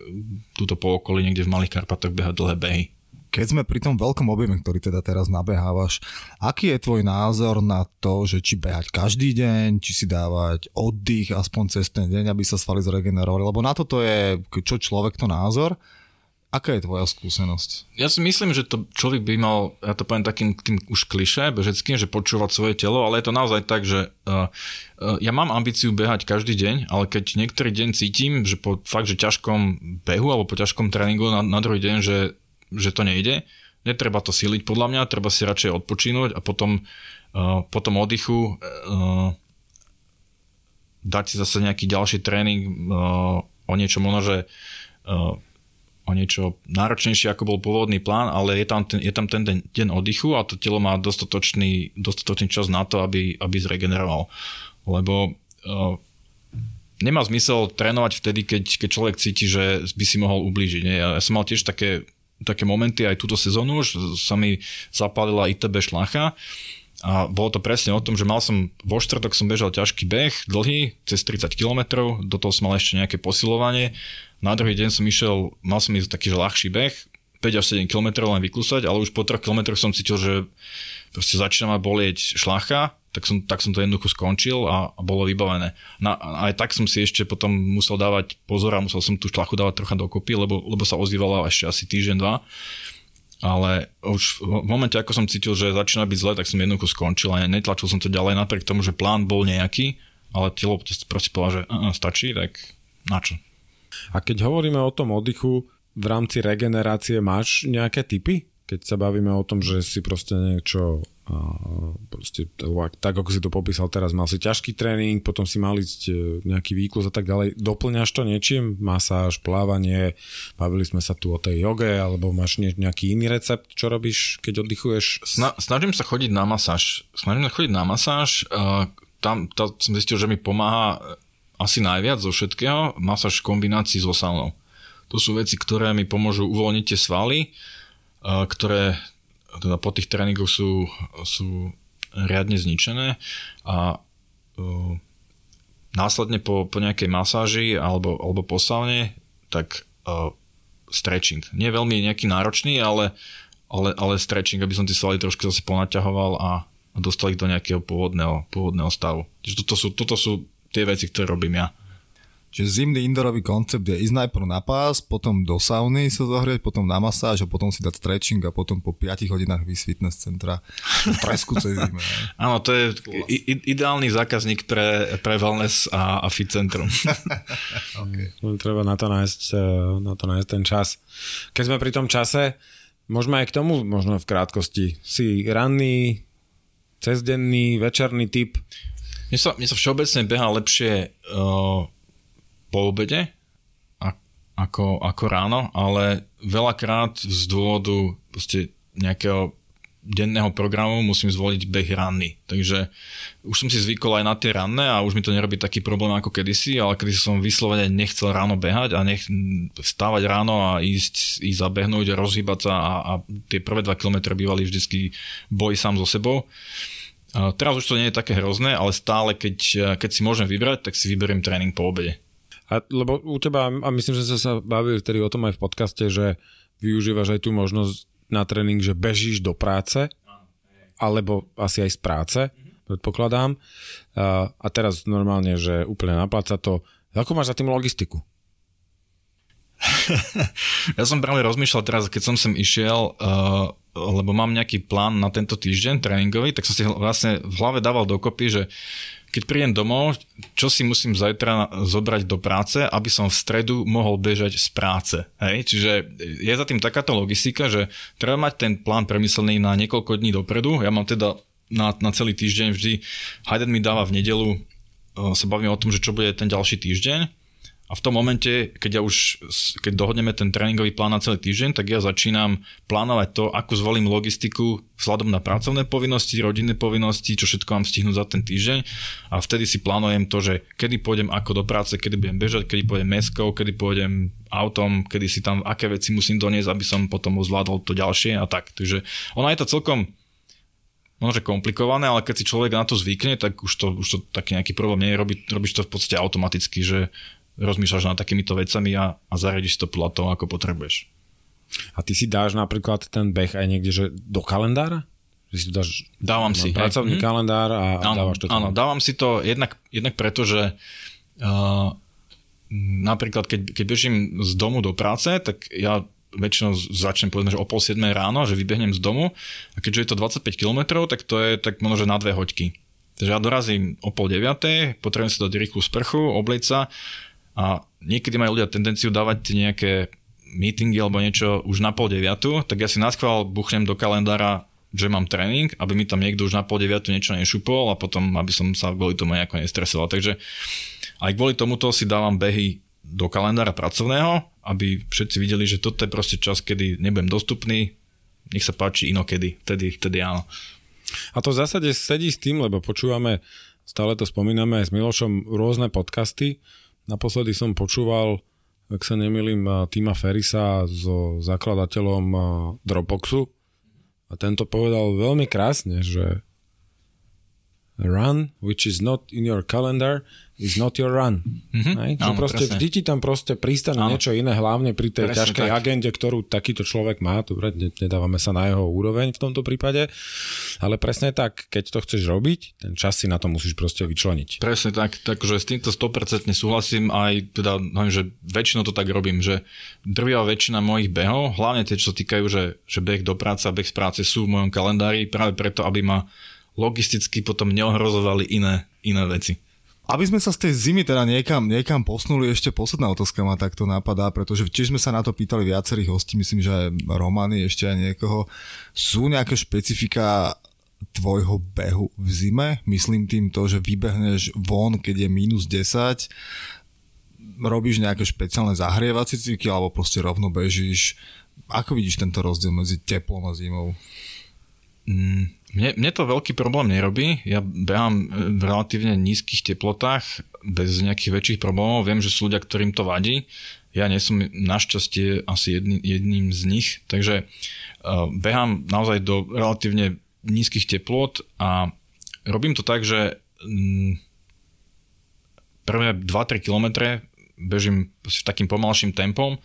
túto po okolí niekde v Malých Karpatoch behať dlhé behy. Keď sme pri tom veľkom objeme, ktorý teda teraz nabehávaš, aký je tvoj názor na to, že či behať každý deň, či si dávať oddych aspoň cez ten deň, aby sa svaly zregenerovali? Lebo na toto je čo človek to názor. Aká je tvoja skúsenosť? Ja si myslím, že to človek by mal, ja to poviem takým tým už kliše bežeckým, že počúvať svoje telo, ale je to naozaj tak, že uh, uh, ja mám ambíciu behať každý deň, ale keď niektorý deň cítim, že po fakt, že ťažkom behu alebo po ťažkom tréningu na, na druhý deň, že že to nejde. Netreba to siliť podľa mňa, treba si radšej odpočínuť a potom uh, po tom oddychu uh, dať si zase nejaký ďalší tréning uh, o niečo možno, že uh, o niečo náročnejšie, ako bol pôvodný plán, ale je tam ten, je tam ten deň, deň oddychu a to telo má dostatočný, dostatočný čas na to, aby, aby zregeneroval. Lebo uh, nemá zmysel trénovať vtedy, keď, keď človek cíti, že by si mohol ublížiť. Nie? Ja, som mal tiež také také momenty aj túto sezónu, už sa mi zapálila ITB šlacha a bolo to presne o tom, že mal som, vo štvrtok som bežal ťažký beh, dlhý, cez 30 km, do toho som mal ešte nejaké posilovanie, na druhý deň som išiel, mal som ísť taký že ľahší beh, 5 až 7 km len vyklúsať, ale už po 3 km som cítil, že proste začína ma bolieť šlacha tak som, tak som to jednoducho skončil a, a bolo vybavené. Na, aj tak som si ešte potom musel dávať pozor a musel som tú šlachu dávať trocha dokopy, lebo, lebo sa ozývala ešte asi týždeň, dva. ale už v momente, ako som cítil, že začína byť zle, tak som jednoducho skončil a netlačil som to ďalej napriek tomu, že plán bol nejaký, ale telo proste povedal, že uh, stačí, tak na čo? A keď hovoríme o tom oddychu, v rámci regenerácie máš nejaké typy? Keď sa bavíme o tom, že si proste niečo proste, tak ako si to popísal teraz, mal si ťažký tréning, potom si mal ísť e, nejaký výklus a tak ďalej. Doplňaš to niečím? Masáž, plávanie, bavili sme sa tu o tej joge, alebo máš nejaký iný recept, čo robíš, keď oddychuješ? Sna- snažím sa chodiť na masáž. Snažím sa chodiť na masáž. Tam to som zistil, že mi pomáha asi najviac zo všetkého masáž v kombinácii so saunou. To sú veci, ktoré mi pomôžu uvoľniť tie svaly, uh, ktoré teda po tých tréningoch sú, sú riadne zničené a uh, následne po, po nejakej masáži alebo, alebo po saune, tak uh, stretching. Nie veľmi nejaký náročný, ale, ale, ale stretching, aby som tie svaly trošku zase ponaťahoval a, a dostal ich do nejakého pôvodného, pôvodného stavu. Čiže toto sú, toto sú tie veci, ktoré robím ja. Čiže zimný indoorový koncept je ísť najprv na pás, potom do sauny sa zohrieť, potom na masáž a potom si dať stretching a potom po 5 hodinách vysť fitness centra presku cez zime. Áno, to je i- ideálny zákazník pre, pre wellness a, a fit centrum. okay. Treba na to, nájsť, e, na to nájsť ten čas. Keď sme pri tom čase, môžeme aj k tomu možno v krátkosti. Si ranný, cezdenný, večerný typ? Mne sa, mne sa všeobecne beha lepšie uh, po obede ako, ako ráno, ale veľakrát z dôvodu nejakého denného programu musím zvoliť beh ranný. Takže už som si zvykol aj na tie ranné a už mi to nerobí taký problém ako kedysi, ale kedy som vyslovene nechcel ráno behať a nech vstávať ráno a ísť, ísť zabehnúť, rozhýbať sa a, a tie prvé dva kilometre bývali vždycky boj sám so sebou. A teraz už to nie je také hrozné, ale stále keď, keď si môžem vybrať, tak si vyberiem tréning po obede. A, lebo u teba, a myslím, že sa sa bavili vtedy o tom aj v podcaste, že využívaš aj tú možnosť na tréning, že bežíš do práce, alebo asi aj z práce, predpokladám. A, a teraz normálne, že úplne napláca to. Ako máš za tým logistiku? ja som práve rozmýšľal teraz, keď som sem išiel, uh, lebo mám nejaký plán na tento týždeň tréningový, tak som si vlastne v hlave dával dokopy, že keď prídem domov, čo si musím zajtra zobrať do práce, aby som v stredu mohol bežať z práce. Hej? Čiže je za tým takáto logistika, že treba mať ten plán premyslený na niekoľko dní dopredu. Ja mám teda na, na celý týždeň vždy, Hayden mi dáva v nedelu, sa bavím o tom, že čo bude ten ďalší týždeň a v tom momente, keď ja už, keď dohodneme ten tréningový plán na celý týždeň, tak ja začínam plánovať to, ako zvolím logistiku vzhľadom na pracovné povinnosti, rodinné povinnosti, čo všetko mám stihnúť za ten týždeň a vtedy si plánujem to, že kedy pôjdem ako do práce, kedy budem bežať, kedy pôjdem meskou, kedy pôjdem autom, kedy si tam aké veci musím doniesť, aby som potom zvládol to ďalšie a tak. Takže ono je to celkom možno komplikované, ale keď si človek na to zvykne, tak už to, už to taký nejaký problém nie je, robí, robíš to v podstate automaticky, že rozmýšľaš nad takýmito vecami a, a zariadiš to podľa toho, ako potrebuješ. A ty si dáš napríklad ten beh aj niekde, že do kalendára? Že si dáš dávam si, pracovný hej. Mhm. kalendár a áno, dávaš to tam. Áno, dávam si to jednak, jednak preto, že uh, napríklad keď, keď bežím z domu do práce, tak ja väčšinou začnem povedzme, že o pol 7 ráno, že vybehnem z domu a keďže je to 25 km, tak to je tak možno, že na dve hoďky. Takže ja dorazím o pol 9, potrebujem si dať rýchlu sprchu, obliť sa a niekedy majú ľudia tendenciu dávať nejaké meetingy alebo niečo už na pol deviatu, tak ja si naschvál buchnem do kalendára, že mám tréning, aby mi tam niekto už na pol deviatu niečo nešupol a potom, aby som sa kvôli tomu nejako nestresoval. Takže aj kvôli tomuto si dávam behy do kalendára pracovného, aby všetci videli, že toto je proste čas, kedy nebudem dostupný, nech sa páči inokedy, vtedy, vtedy áno. A to v zásade sedí s tým, lebo počúvame, stále to spomíname aj s Milošom, rôzne podcasty, Naposledy som počúval, ak sa nemýlim, Tima Ferisa so zakladateľom Dropboxu. A tento povedal veľmi krásne, že run, which is not in your calendar, is not your run. Mm-hmm. Hej? Áno, proste presne. vždy ti tam proste pristane áno. niečo iné, hlavne pri tej presne ťažkej tak. agende, ktorú takýto človek má. Dobre, nedávame sa na jeho úroveň v tomto prípade, ale presne tak, keď to chceš robiť, ten čas si na to musíš proste vyčleniť. Presne tak, takže s týmto 100% súhlasím aj teda, neviem, že väčšinou to tak robím, že drvia väčšina mojich behov, hlavne tie, čo sa týkajú, že, že beh do práce a beh z práce sú v mojom kalendári práve preto, aby ma logisticky potom neohrozovali iné, iné veci. Aby sme sa z tej zimy teda niekam, niekam posnuli, ešte posledná otázka ma takto napadá, pretože tiež sme sa na to pýtali viacerých hostí, myslím, že aj Romany, ešte aj niekoho. Sú nejaké špecifika tvojho behu v zime? Myslím tým to, že vybehneš von, keď je minus 10, robíš nejaké špeciálne zahrievacie cviky alebo proste rovno bežíš. Ako vidíš tento rozdiel medzi teplom a zimou? Mm, mne, mne to veľký problém nerobí. Ja behám v relatívne nízkych teplotách, bez nejakých väčších problémov. Viem, že sú ľudia, ktorým to vadí. Ja nie som našťastie asi jedný, jedným z nich. Takže uh, behám naozaj do relatívne nízkych teplot a robím to tak, že um, prvé 2-3 km bežím s takým pomalším tempom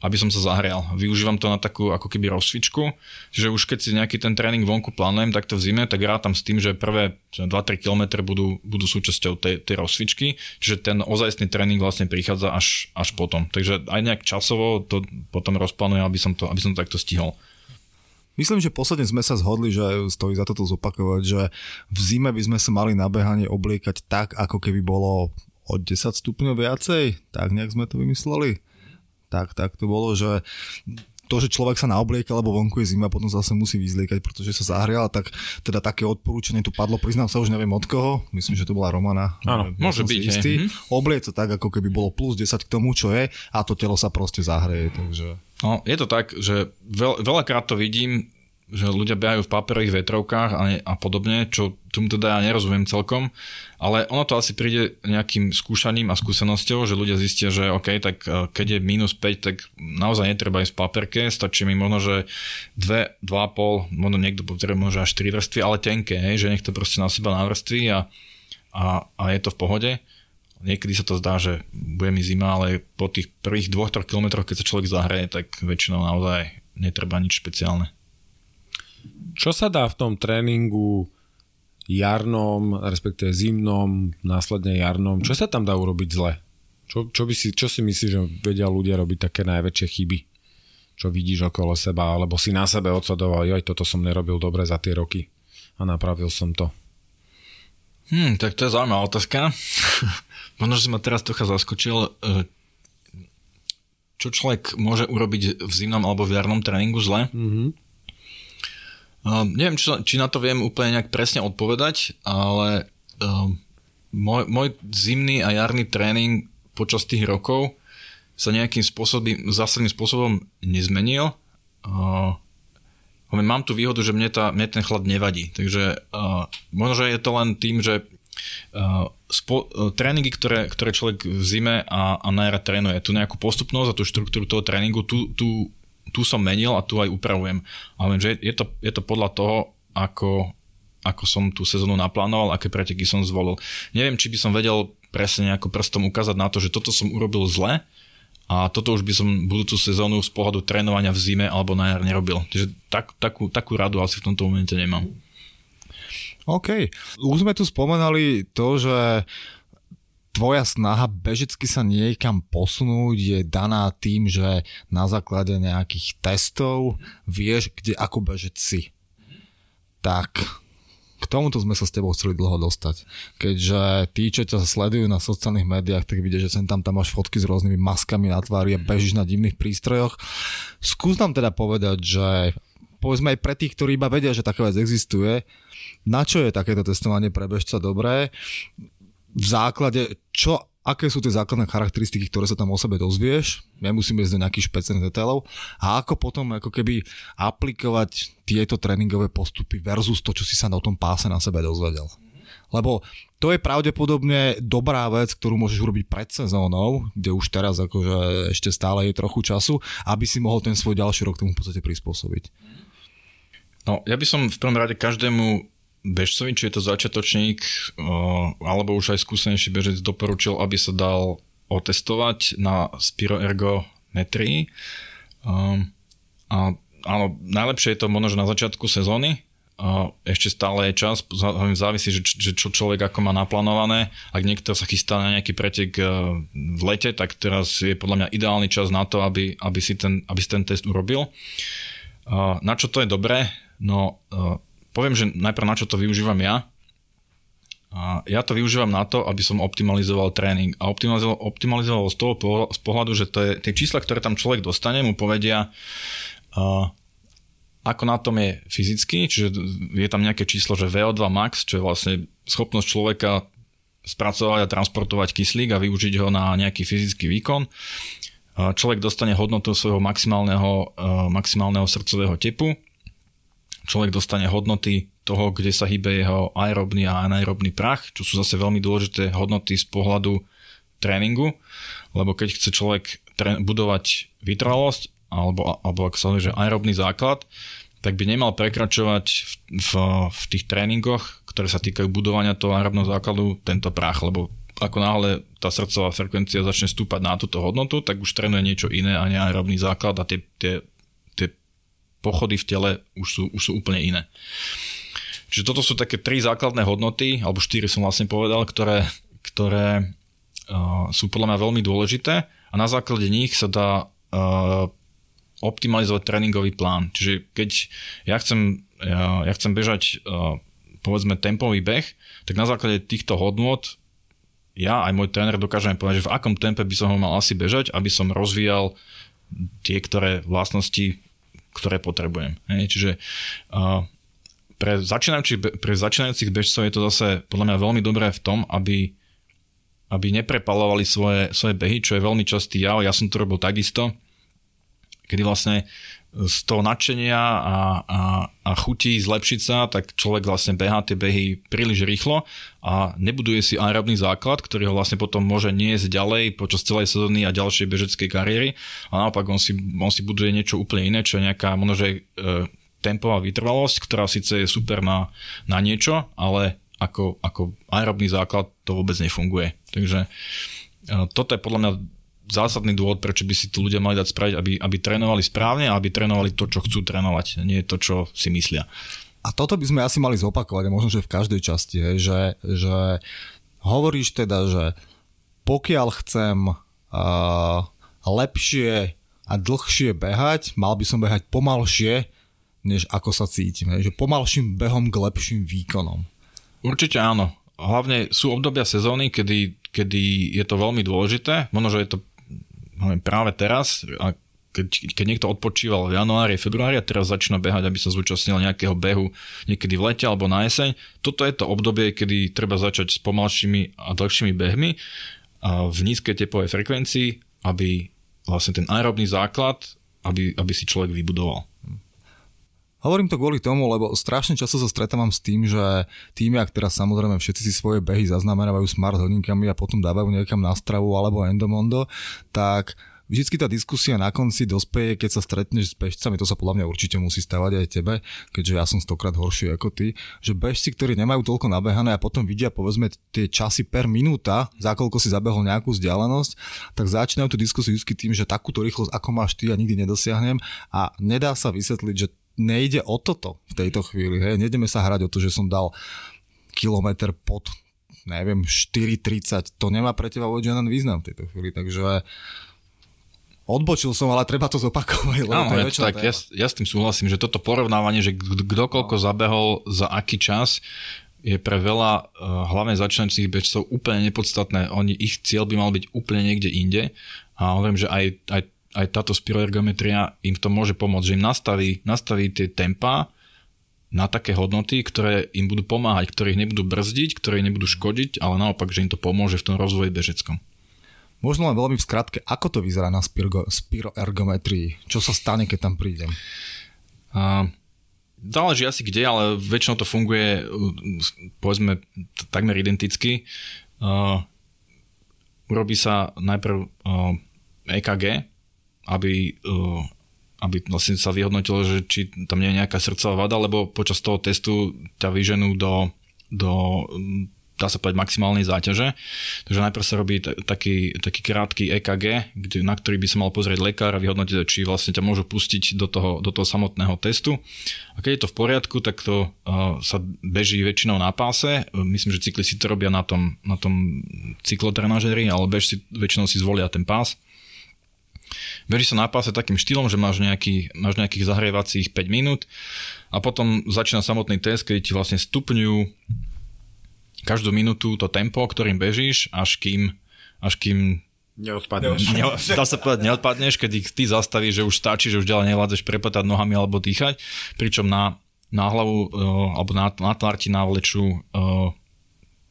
aby som sa zahrial. Využívam to na takú ako keby rozcvičku, že už keď si nejaký ten tréning vonku plánujem takto v zime, tak rátam s tým, že prvé 2-3 km budú, budú súčasťou tej, tej rozcvičky, čiže ten ozajstný tréning vlastne prichádza až, až potom. Takže aj nejak časovo to potom rozplánujem, aby som to, aby som to takto stihol. Myslím, že posledne sme sa zhodli, že stojí za to zopakovať, že v zime by sme sa mali na behanie obliekať tak, ako keby bolo o 10 stupňov viacej. Tak nejak sme to vymysleli tak, tak to bolo, že to, že človek sa naoblieka, alebo vonku je zima, potom zase musí vyzliekať, pretože sa zahrial, tak teda také odporúčanie tu padlo, priznám sa, už neviem od koho, myslím, že to bola Romana. Áno, môže byť. Istý. Mm-hmm. Tak, ako keby bolo plus 10 k tomu, čo je a to telo sa proste zahreje, takže... No, je to tak, že veľ, veľakrát to vidím, že ľudia behajú v paperových vetrovkách a, a podobne, čo tomu teda ja nerozumiem celkom, ale ono to asi príde nejakým skúšaním a skúsenosťou, že ľudia zistia, že OK, tak e, keď je minus 5, tak naozaj netreba ísť v paperke, stačí mi možno, že 2, 2,5, možno niekto potrebuje možno až 4 vrstvy, ale tenké, hej, že nech to proste na seba navrství a, a, a je to v pohode. Niekedy sa to zdá, že bude mi zima, ale po tých prvých 2-3 km, keď sa človek zahreje, tak väčšinou naozaj netreba nič špeciálne. Čo sa dá v tom tréningu jarnom, respektíve zimnom, následne jarnom, čo sa tam dá urobiť zle? Čo, čo, by si, čo si myslíš, že vedia ľudia robiť také najväčšie chyby? Čo vidíš okolo seba, alebo si na sebe odsadoval, joj, toto som nerobil dobre za tie roky a napravil som to. Hmm, tak to je zaujímavá otázka. Možno, že si ma teraz trocha zaskočil. E, čo človek môže urobiť v zimnom alebo v jarnom tréningu zle? Mm-hmm. Uh, neviem, či, či na to viem úplne nejak presne odpovedať, ale uh, môj, môj zimný a jarný tréning počas tých rokov sa nejakým spôsobom, zásadným spôsobom nezmenil. Uh, mám tu výhodu, že mne, tá, mne ten chlad nevadí, takže uh, možno, že je to len tým, že uh, spo, uh, tréningy, ktoré, ktoré človek v zime a, a na trénuje, tú nejakú postupnosť a tú štruktúru toho tréningu, tú, tú tu som menil a tu aj upravujem. Ale že je to, je to podľa toho, ako, ako som tú sezónu naplánoval, aké preteky som zvolil. Neviem, či by som vedel presne nejako prstom ukázať na to, že toto som urobil zle a toto už by som budúcu sezónu z pohľadu trénovania v zime alebo na jar nerobil. Takže tak, takú, takú radu asi v tomto momente nemám. OK. Už sme tu spomenali to, že tvoja snaha bežecky sa niekam posunúť je daná tým, že na základe nejakých testov vieš, kde ako bežec si. Tak k tomuto sme sa s tebou chceli dlho dostať. Keďže tí, čo ťa sledujú na sociálnych médiách, tak vidia, že sem tam tam máš fotky s rôznymi maskami na tvári a bežíš na divných prístrojoch. Skús nám teda povedať, že povedzme aj pre tých, ktorí iba vedia, že taká vec existuje, na čo je takéto testovanie pre bežca dobré? V základe, čo, aké sú tie základné charakteristiky, ktoré sa tam o sebe dozvieš, nemusíme ísť do nejakých špeciálnych detailov a ako potom ako keby aplikovať tieto tréningové postupy versus to, čo si sa na tom páse na sebe dozvedel. Lebo to je pravdepodobne dobrá vec, ktorú môžeš urobiť pred sezónou, kde už teraz akože ešte stále je trochu času, aby si mohol ten svoj ďalší rok tomu v podstate prispôsobiť. No, ja by som v prvom rade každému bežcovi, či je to začiatočník alebo už aj skúsenejší bežec doporučil, aby sa dal otestovať na spiroergometrii. Um, a áno, najlepšie je to možno na začiatku sezóny, ešte stále je čas, závisí, že, že čo človek ako má naplánované. Ak niekto sa chystá na nejaký pretek e, v lete, tak teraz je podľa mňa ideálny čas na to, aby, aby, si, ten, aby si ten test urobil. Na čo to je dobré? No, e, poviem, že najprv na čo to využívam ja. Ja to využívam na to, aby som optimalizoval tréning. A optimalizoval, optimalizoval z toho z pohľadu, že to je, tie čísla, ktoré tam človek dostane, mu povedia, ako na tom je fyzicky, čiže je tam nejaké číslo, že VO2 max, čo je vlastne schopnosť človeka spracovať a transportovať kyslík a využiť ho na nejaký fyzický výkon. Človek dostane hodnotu svojho maximálneho, maximálneho srdcového tepu. Človek dostane hodnoty toho, kde sa hýbe jeho aerobný a anaerobný prach, čo sú zase veľmi dôležité hodnoty z pohľadu tréningu, lebo keď chce človek budovať vytrvalosť alebo, alebo ak sa hovorí, že aerobný základ, tak by nemal prekračovať v, v, v tých tréningoch, ktoré sa týkajú budovania toho aerobného základu, tento prach, lebo ako náhle tá srdcová frekvencia začne stúpať na túto hodnotu, tak už trénuje niečo iné a nie aerobný základ a tie, tie pochody v tele už sú, už sú úplne iné. Čiže toto sú také tri základné hodnoty, alebo štyri som vlastne povedal, ktoré, ktoré uh, sú podľa mňa veľmi dôležité a na základe nich sa dá uh, optimalizovať tréningový plán. Čiže keď ja chcem, ja, ja chcem bežať uh, povedzme tempový beh, tak na základe týchto hodnôt ja aj môj tréner dokážeme povedať, že v akom tempe by som ho mal asi bežať, aby som rozvíjal tie, ktoré vlastnosti, ktoré potrebujem. Hej, čiže uh, pre, začínajúcich, pre začínajúcich bežcov je to zase podľa mňa veľmi dobré v tom, aby, aby neprepalovali svoje, svoje behy, čo je veľmi častý jav. Ja som to robil takisto kedy vlastne z toho nadšenia a, a, a chutí zlepšiť sa, tak človek vlastne behá tie behy príliš rýchlo a nebuduje si aerobný základ, ktorý ho vlastne potom môže niesť ďalej počas celej sezóny a ďalšej bežeckej kariéry a naopak on si, on si buduje niečo úplne iné, čo je nejaká možno, e, tempová vytrvalosť, ktorá síce je super na, na niečo, ale ako, ako aerobný základ to vôbec nefunguje. Takže e, toto je podľa mňa zásadný dôvod, prečo by si tu ľudia mali dať spraviť, aby, aby trénovali správne a aby trénovali to, čo chcú trénovať, nie to, čo si myslia. A toto by sme asi mali zopakovať, možno, že v každej časti, hej, že, že hovoríš teda, že pokiaľ chcem uh, lepšie a dlhšie behať, mal by som behať pomalšie, než ako sa cítim. Hej, že pomalším behom k lepším výkonom. Určite áno. Hlavne sú obdobia sezóny, kedy, kedy je to veľmi dôležité. Možno, že je to práve teraz, a keď, keď niekto odpočíval v januári, februári a teraz začína behať, aby sa zúčastnil nejakého behu niekedy v lete alebo na jeseň, toto je to obdobie, kedy treba začať s pomalšími a dlhšími behmi a v nízkej tepovej frekvencii, aby vlastne ten aerobný základ, aby, aby si človek vybudoval. Hovorím to kvôli tomu, lebo strašne často sa stretávam s tým, že tým, ak teraz samozrejme všetci si svoje behy zaznamenávajú smart hodinkami a potom dávajú niekam na stravu alebo endomondo, tak vždycky tá diskusia na konci dospeje, keď sa stretneš s bežcami, to sa podľa mňa určite musí stavať aj tebe, keďže ja som stokrát horší ako ty, že bežci, ktorí nemajú toľko nabehané a potom vidia povedzme tie časy per minúta, za koľko si zabehol nejakú vzdialenosť, tak začínajú tú diskusiu vždy tým, že takúto rýchlosť ako máš ty ja nikdy nedosiahnem a nedá sa vysvetliť, že nejde o toto v tejto chvíli. Hej. Nejdeme sa hrať o to, že som dal kilometr pod neviem, 4.30. To nemá pre teba vôbec žiaden význam v tejto chvíli. Takže odbočil som, ale treba to zopakovať. Lebo Áno, to je ja, tak ja, ja s tým súhlasím, že toto porovnávanie, že kto koľko zabehol za aký čas, je pre veľa uh, hlavne začínajúcich bežcov úplne nepodstatné. Oni, ich cieľ by mal byť úplne niekde inde. A hovorím, že aj, aj aj táto spiroergometria im to môže pomôcť, že im nastaví, nastaví tie tempa na také hodnoty, ktoré im budú pomáhať, ktoré ich nebudú brzdiť, ktoré ich nebudú škodiť, ale naopak, že im to pomôže v tom rozvoji bežeckom. Možno len veľmi v skratke, ako to vyzerá na spiroergometrii? Čo sa stane, keď tam prídem? A, záleží asi kde, ale väčšinou to funguje povedzme takmer identicky. Uh, urobí sa najprv uh, EKG, aby, uh, aby vlastne sa vyhodnotilo, že či tam nie je nejaká srdcová vada, lebo počas toho testu ťa vyženú do, do dá sa povedať, maximálnej záťaže. Takže najprv sa robí taký, taký krátky EKG, kde, na ktorý by sa mal pozrieť lekár a vyhodnotiť, či vlastne ťa môžu pustiť do toho, do toho samotného testu. A keď je to v poriadku, tak to uh, sa beží väčšinou na páse. Myslím, že cyklisti to robia na tom, na tom cyklotrenažeri, ale bež si, väčšinou si zvolia ten pás. Beží sa na páse takým štýlom, že máš, nejaký, máš nejakých zahrievacích 5 minút a potom začína samotný test, keď ti vlastne stupňujú každú minútu to tempo, ktorým bežíš, až kým, až kým Neodpadneš. Ne, dá sa povedať, neodpadneš, keď ty zastavíš, že už stačí, že už ďalej nevládzeš prepatať nohami alebo dýchať, pričom na, na hlavu uh, alebo na, na tvár ti navlečú uh,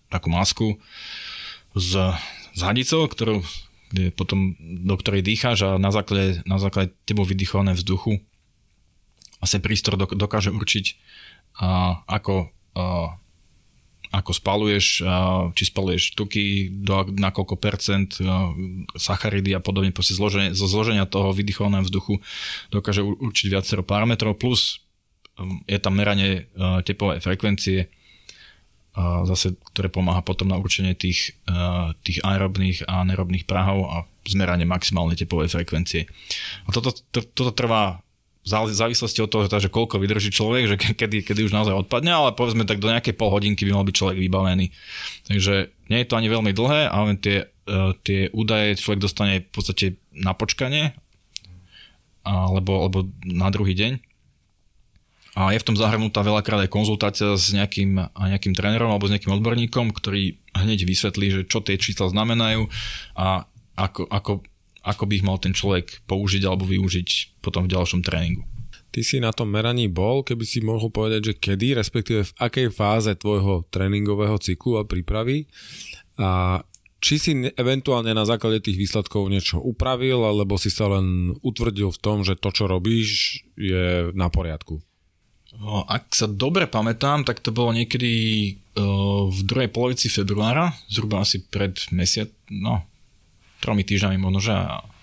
takú masku s, s hadicou, ktorú, kde potom, do ktorej dýcháš a na základe, na základe tebou vydychované vzduchu vlastne prístor dokáže určiť, uh, ako uh, ako spaluješ, či spaluješ tuky, do, na koľko percent, sacharidy a podobne, proste zloženie, zo zloženia toho vydychovaného vzduchu dokáže určiť viacero parametrov, plus um, je tam meranie tepovej frekvencie, zase, ktoré pomáha potom na určenie tých, tých aerobných a nerobných prahov a zmeranie maximálnej tepovej frekvencie. A toto, to, toto trvá v závislosti od toho, že koľko vydrží človek, že kedy, kedy už naozaj odpadne, ale povedzme tak do nejakej pol hodinky by mal byť človek vybavený. Takže nie je to ani veľmi dlhé, ale tie, uh, tie údaje človek dostane v podstate na počkanie alebo, alebo na druhý deň. A je v tom zahrnutá veľakrát aj konzultácia s nejakým, nejakým trénerom alebo s nejakým odborníkom, ktorý hneď vysvetlí, že čo tie čísla znamenajú a ako, ako ako by ich mal ten človek použiť alebo využiť potom v ďalšom tréningu. Ty si na tom meraní bol, keby si mohol povedať, že kedy, respektíve v akej fáze tvojho tréningového cyklu a prípravy a či si eventuálne na základe tých výsledkov niečo upravil, alebo si sa len utvrdil v tom, že to, čo robíš, je na poriadku? Ak sa dobre pamätám, tak to bolo niekedy v druhej polovici februára, zhruba asi pred mesiac, no tromi týždňami možno, že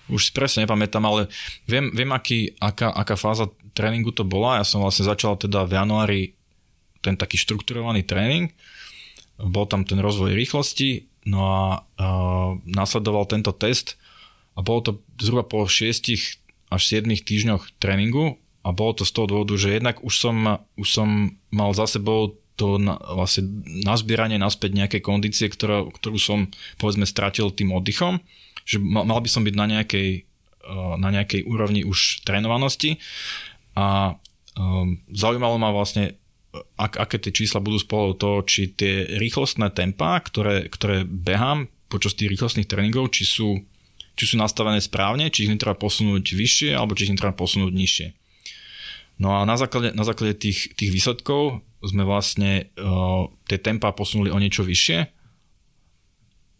už si presne nepamätám, ale viem, viem aký, aká, aká fáza tréningu to bola. Ja som vlastne začal teda v januári ten taký štrukturovaný tréning. Bol tam ten rozvoj rýchlosti, no a uh, nasledoval tento test a bolo to zhruba po 6 až 7 týždňoch tréningu a bolo to z toho dôvodu, že jednak už som, už som mal za sebou to na, vlastne nazbieranie naspäť nejakej kondície, ktorá, ktorú som povedzme stratil tým oddychom že mal by som byť na nejakej, eh, na nejakej úrovni už trénovanosti a um, zaujímalo ma vlastne, ak, aké tie čísla budú spolu to, či tie rýchlostné tempa, ktoré, ktoré behám počas tých rýchlostných tréningov, či sú, či sú nastavené správne, či ich netreba posunúť vyššie, alebo či ich netreba posunúť nižšie. No a na základe, na základe tých, tých výsledkov sme vlastne uh, tie tempa posunuli o niečo vyššie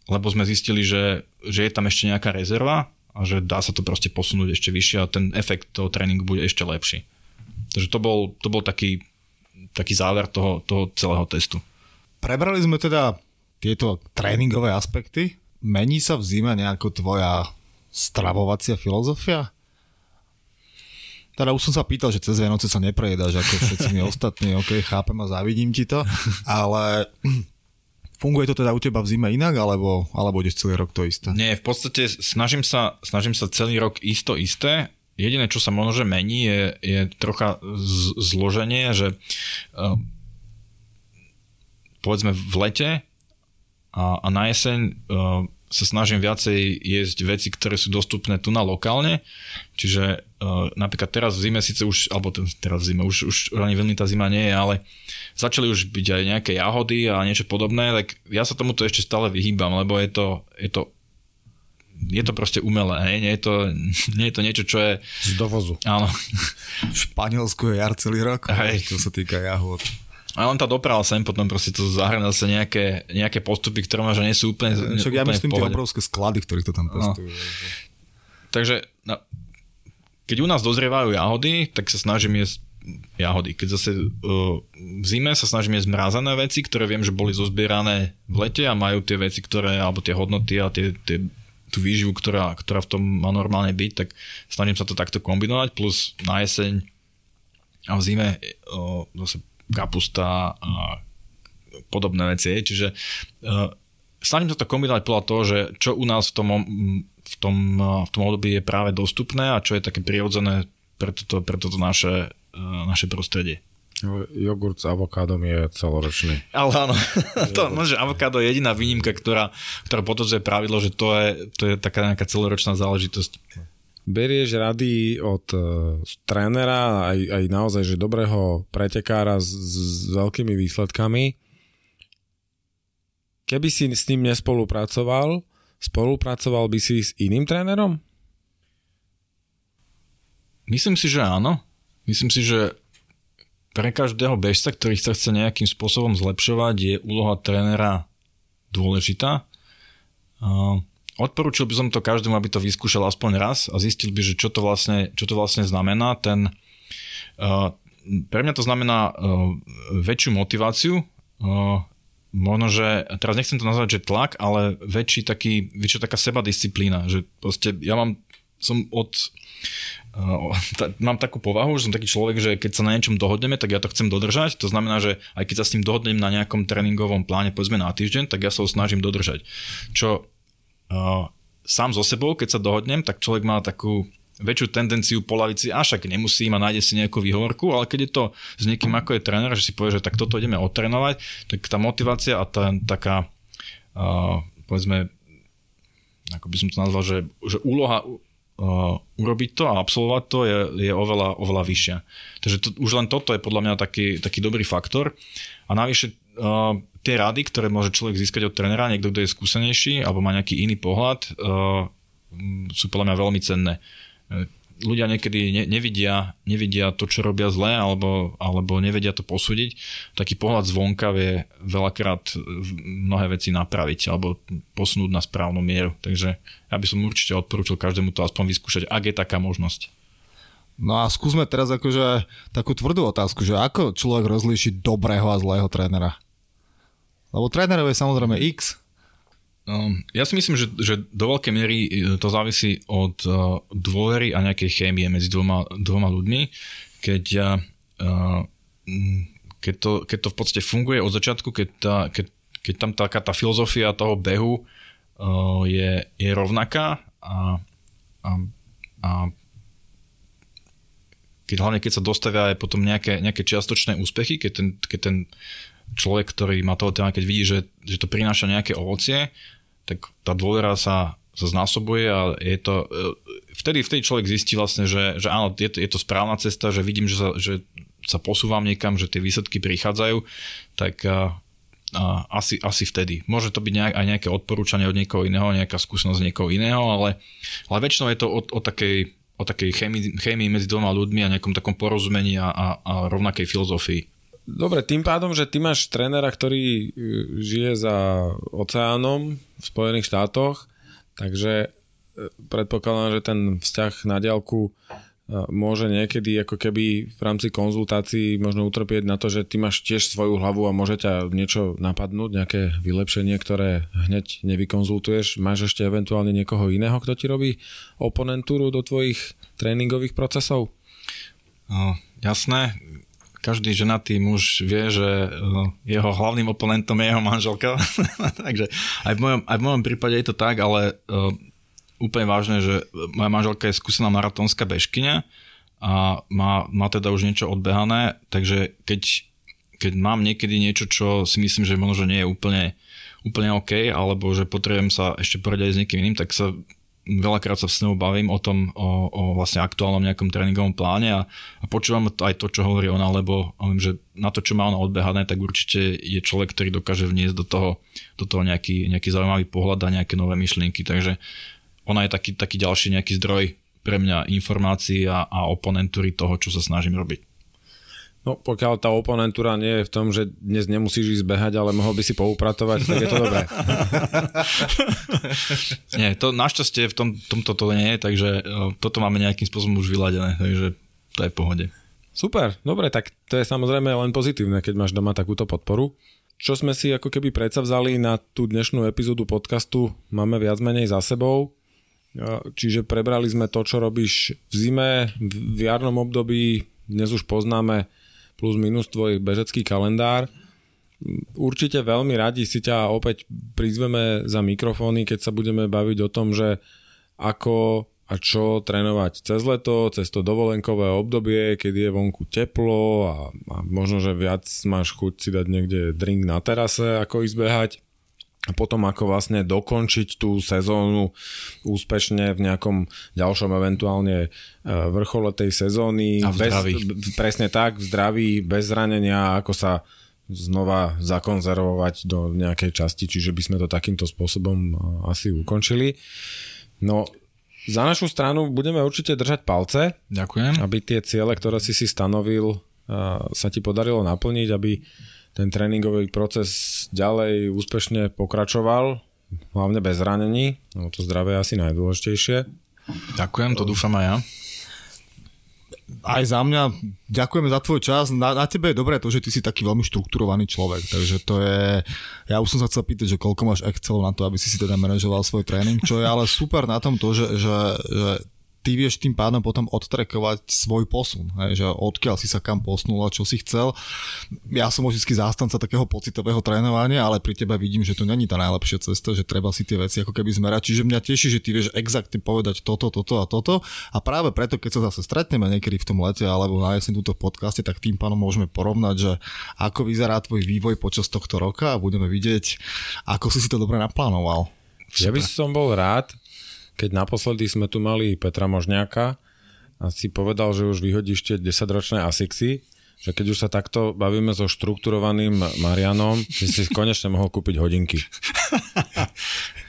lebo sme zistili, že, že je tam ešte nejaká rezerva a že dá sa to proste posunúť ešte vyššie a ten efekt toho tréningu bude ešte lepší. Takže to bol, to bol taký, taký záver toho, toho celého testu. Prebrali sme teda tieto tréningové aspekty. Mení sa v zime nejako tvoja stravovacia filozofia? Teda už som sa pýtal, že cez Vianoce sa neprejedáš ako všetci my ostatní, ok, chápem a závidím ti to, ale Funguje to teda u teba v zime inak, alebo, alebo ideš celý rok to isté? Nie, v podstate snažím sa, snažím sa celý rok isto isté. Jediné, čo sa možno mení, je, je trocha z, zloženie, že uh, povedzme v lete a, a na jeseň uh, sa snažím viacej jesť veci, ktoré sú dostupné tu na lokálne. Čiže uh, napríklad teraz v zime síce už, alebo teraz v zime, už, už ani veľmi tá zima nie je, ale začali už byť aj nejaké jahody a niečo podobné, tak ja sa tomuto ešte stále vyhýbam, lebo je to, je to je to proste umelé, hej? Nie, je to, nie je to niečo, čo je... Z dovozu. Áno. V Španielsku je jar celý rok, hej. čo sa týka jahod. A on tá doprava sem potom proste to zahrňa sa nejaké, nejaké postupy, ktoré možno nie sú úplne Však ja myslím tie obrovské sklady, ktorých to tam pestujú. No. Takže no, keď u nás dozrievajú jahody, tak sa snažím jesť jahody. Keď zase uh, v zime sa snažím jesť mrázané veci, ktoré viem, že boli zozbierané v lete a majú tie veci, ktoré, alebo tie hodnoty a tie, tie tú výživu, ktorá, ktorá v tom má normálne byť, tak snažím sa to takto kombinovať, plus na jeseň a v zime o, zase kapusta a podobné veci. Čiže uh, snažím sa to kombinovať podľa toho, že čo u nás v tom, v tom, v tom období je práve dostupné a čo je také prirodzené pre toto, pre toto naše, naše prostredie. Jogurt s avokádom je celoročný. Ale áno, to, no, že avokádo je jediná výnimka, ktorá, ktorá potvrdzuje pravidlo, že to je, to je taká nejaká celoročná záležitosť. Berieš rady od uh, trénera, aj, aj naozaj, že dobrého pretekára s, s veľkými výsledkami. Keby si s ním nespolupracoval, spolupracoval by si s iným trénerom? Myslím si, že áno. Myslím si, že pre každého bežca, ktorý sa chce nejakým spôsobom zlepšovať, je úloha trénera dôležitá. Odporúčil by som to každému, aby to vyskúšal aspoň raz a zistil by, že čo to vlastne, čo to vlastne znamená. Ten, pre mňa to znamená väčšiu motiváciu, možno, že, teraz nechcem to nazvať, že tlak, ale väčší taký, väčšia taká sebadisciplína, že proste ja mám, som od Uh, mám takú povahu, že som taký človek, že keď sa na niečom dohodneme, tak ja to chcem dodržať. To znamená, že aj keď sa s tým dohodnem na nejakom tréningovom pláne, povedzme na týždeň, tak ja sa ho snažím dodržať. Čo uh, sám so sebou, keď sa dohodnem, tak človek má takú väčšiu tendenciu polaviť si, a však nemusím a nájde si nejakú výhovorku, ale keď je to s niekým ako je tréner, že si povie, že tak toto ideme otrénovať, tak tá motivácia a tá taká, uh, povedzme, ako by som to nazval, že, že úloha uh, urobiť to a absolvovať to je, je oveľa, oveľa vyššia. Takže to, už len toto je podľa mňa taký, taký dobrý faktor. A navyše uh, tie rady, ktoré môže človek získať od trenera, niekto, kto je skúsenejší alebo má nejaký iný pohľad, uh, sú podľa mňa veľmi cenné ľudia niekedy ne, nevidia, nevidia to, čo robia zle, alebo, alebo nevedia to posúdiť. Taký pohľad zvonka vie veľakrát mnohé veci napraviť alebo posunúť na správnu mieru. Takže ja by som určite odporúčil každému to aspoň vyskúšať, ak je taká možnosť. No a skúsme teraz akože takú tvrdú otázku, že ako človek rozlíši dobrého a zlého trénera? Lebo trénerov je samozrejme X, Um, ja si myslím, že, že do veľkej miery e, to závisí od uh, dôvery a nejakej chémie medzi dvoma, dvoma ľuďmi. Keď, uh, keď, to, keď to v podstate funguje od začiatku, keď, tá, keď, keď tam taká tá filozofia toho behu je, je rovnaká a, a, a keď, hlavne keď sa dostavia aj potom nejaké, nejaké čiastočné úspechy, keď ten, keď ten človek, ktorý má toho téma, keď vidí, že, že to prináša nejaké ovocie, tak tá dôvera sa, sa znásobuje a je to, e, vtedy, vtedy človek zistí vlastne, že, že áno, je to, je to správna cesta, že vidím, že sa, že sa posúvam niekam, že tie výsledky prichádzajú, tak a, a asi, asi vtedy. Môže to byť nejak, aj nejaké odporúčanie od niekoho iného, nejaká skúsenosť niekoho iného, ale, ale väčšinou je to o, o takej, o takej chémii, chémii medzi dvoma ľuďmi a nejakom takom porozumení a, a, a rovnakej filozofii. Dobre, tým pádom, že ty máš trénera, ktorý e, žije za oceánom v Spojených štátoch, takže e, predpokladám, že ten vzťah na diálku e, môže niekedy ako keby v rámci konzultácií možno utrpieť na to, že ty máš tiež svoju hlavu a môže ťa niečo napadnúť, nejaké vylepšenie, ktoré hneď nevykonzultuješ. Máš ešte eventuálne niekoho iného, kto ti robí oponentúru do tvojich tréningových procesov? No, jasné, každý ženatý muž vie, že eh, jeho hlavným oponentom je jeho manželka. Takže aj v, mojom, aj v mojom prípade je to tak, ale uh, úplne vážne, že moja manželka je skúsená maratónska bežkyňa a má, má teda už niečo odbehané, takže keď, keď mám niekedy niečo, čo si myslím, že možno nie je úplne, úplne OK, alebo že potrebujem sa ešte poradiť s niekým iným, tak sa veľakrát sa s ňou bavím o tom, o, o vlastne aktuálnom nejakom tréningovom pláne a, a počúvam aj to, čo hovorí ona, lebo viem, že na to, čo má ona odbehané, tak určite je človek, ktorý dokáže vniesť do toho, do toho nejaký, nejaký zaujímavý pohľad a nejaké nové myšlienky, takže ona je taký, taký ďalší nejaký zdroj pre mňa informácií a, a oponentúry toho, čo sa snažím robiť. No pokiaľ tá oponentúra nie je v tom, že dnes nemusíš ísť behať, ale mohol by si poupratovať, tak je to dobré. nie, to našťastie v tom, tomto to nie je, takže e, toto máme nejakým spôsobom už vyladené, takže to je v pohode. Super, dobre, tak to je samozrejme len pozitívne, keď máš doma takúto podporu. Čo sme si ako keby predsavzali na tú dnešnú epizódu podcastu, máme viac menej za sebou. Čiže prebrali sme to, čo robíš v zime, v jarnom období, dnes už poznáme plus minus tvoj bežecký kalendár. Určite veľmi radi si ťa opäť prizveme za mikrofóny, keď sa budeme baviť o tom, že ako a čo trénovať cez leto, cez to dovolenkové obdobie, keď je vonku teplo a, a možno, že viac máš chuť si dať niekde drink na terase, ako ísť behať. A potom ako vlastne dokončiť tú sezónu úspešne v nejakom ďalšom eventuálne e, vrchole tej sezóny. A v zdraví. Bez, presne tak, v zdraví, bez zranenia, ako sa znova zakonzervovať do nejakej časti, čiže by sme to takýmto spôsobom e, asi ukončili. No, za našu stranu budeme určite držať palce. Ďakujem. Aby tie ciele, ktoré si si stanovil, sa ti podarilo naplniť, aby ten tréningový proces ďalej úspešne pokračoval, hlavne bez zranení, no to zdravie je asi najdôležitejšie. Ďakujem, to dúfam aj ja aj za mňa ďakujeme za tvoj čas. Na, na tebe je dobré to, že ty si taký veľmi štrukturovaný človek, takže to je... Ja už som sa chcel pýtať, že koľko máš Excel na to, aby si si teda manažoval svoj tréning, čo je ale super na tom to, že, že, že ty vieš tým pádom potom odtrekovať svoj posun, hej, že odkiaľ si sa kam posunul a čo si chcel. Ja som vždy zástanca takého pocitového trénovania, ale pri tebe vidím, že to není tá najlepšia cesta, že treba si tie veci ako keby zmerať. Čiže mňa teší, že ty vieš exaktne povedať toto, toto a toto. A práve preto, keď sa zase stretneme niekedy v tom lete alebo na jeseň túto v podcaste, tak tým pádom môžeme porovnať, že ako vyzerá tvoj vývoj počas tohto roka a budeme vidieť, ako si si to dobre naplánoval. Super. Ja by som bol rád, keď naposledy sme tu mali Petra Možňáka a si povedal, že už vyhodíš tie 10-ročné Asixy, že keď už sa takto bavíme so štrukturovaným Marianom, že si konečne mohol kúpiť hodinky.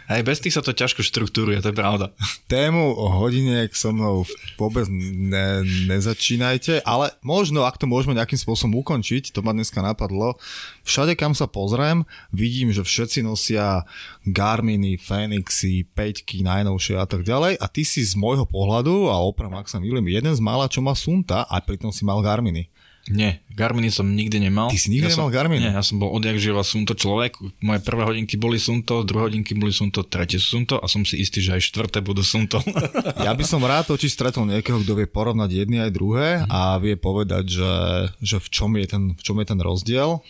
Aj bez tých sa to ťažko štruktúruje, to je pravda. Tému o hodiniek so mnou vôbec ne, nezačínajte, ale možno, ak to môžeme nejakým spôsobom ukončiť, to ma dneska napadlo, všade kam sa pozriem, vidím, že všetci nosia Garminy, Fenixy, Peťky, najnovšie a tak ďalej a ty si z môjho pohľadu, a opravím, ak sa milím, jeden z mála, čo má Sunta a pritom si mal Garminy. Nie, Garminy som nikdy nemal. Ty si nikdy ja nemal som, Garminy? Nie, ja som bol odjak živa Sunto človek. Moje prvé hodinky boli Sunto, druhé hodinky boli Sunto, tretie sú Sunto a som si istý, že aj štvrté budú Sunto. ja by som rád totiž stretol niekoho, kto vie porovnať jedny aj druhé a vie povedať, že, že v, čom je ten, v čom je ten rozdiel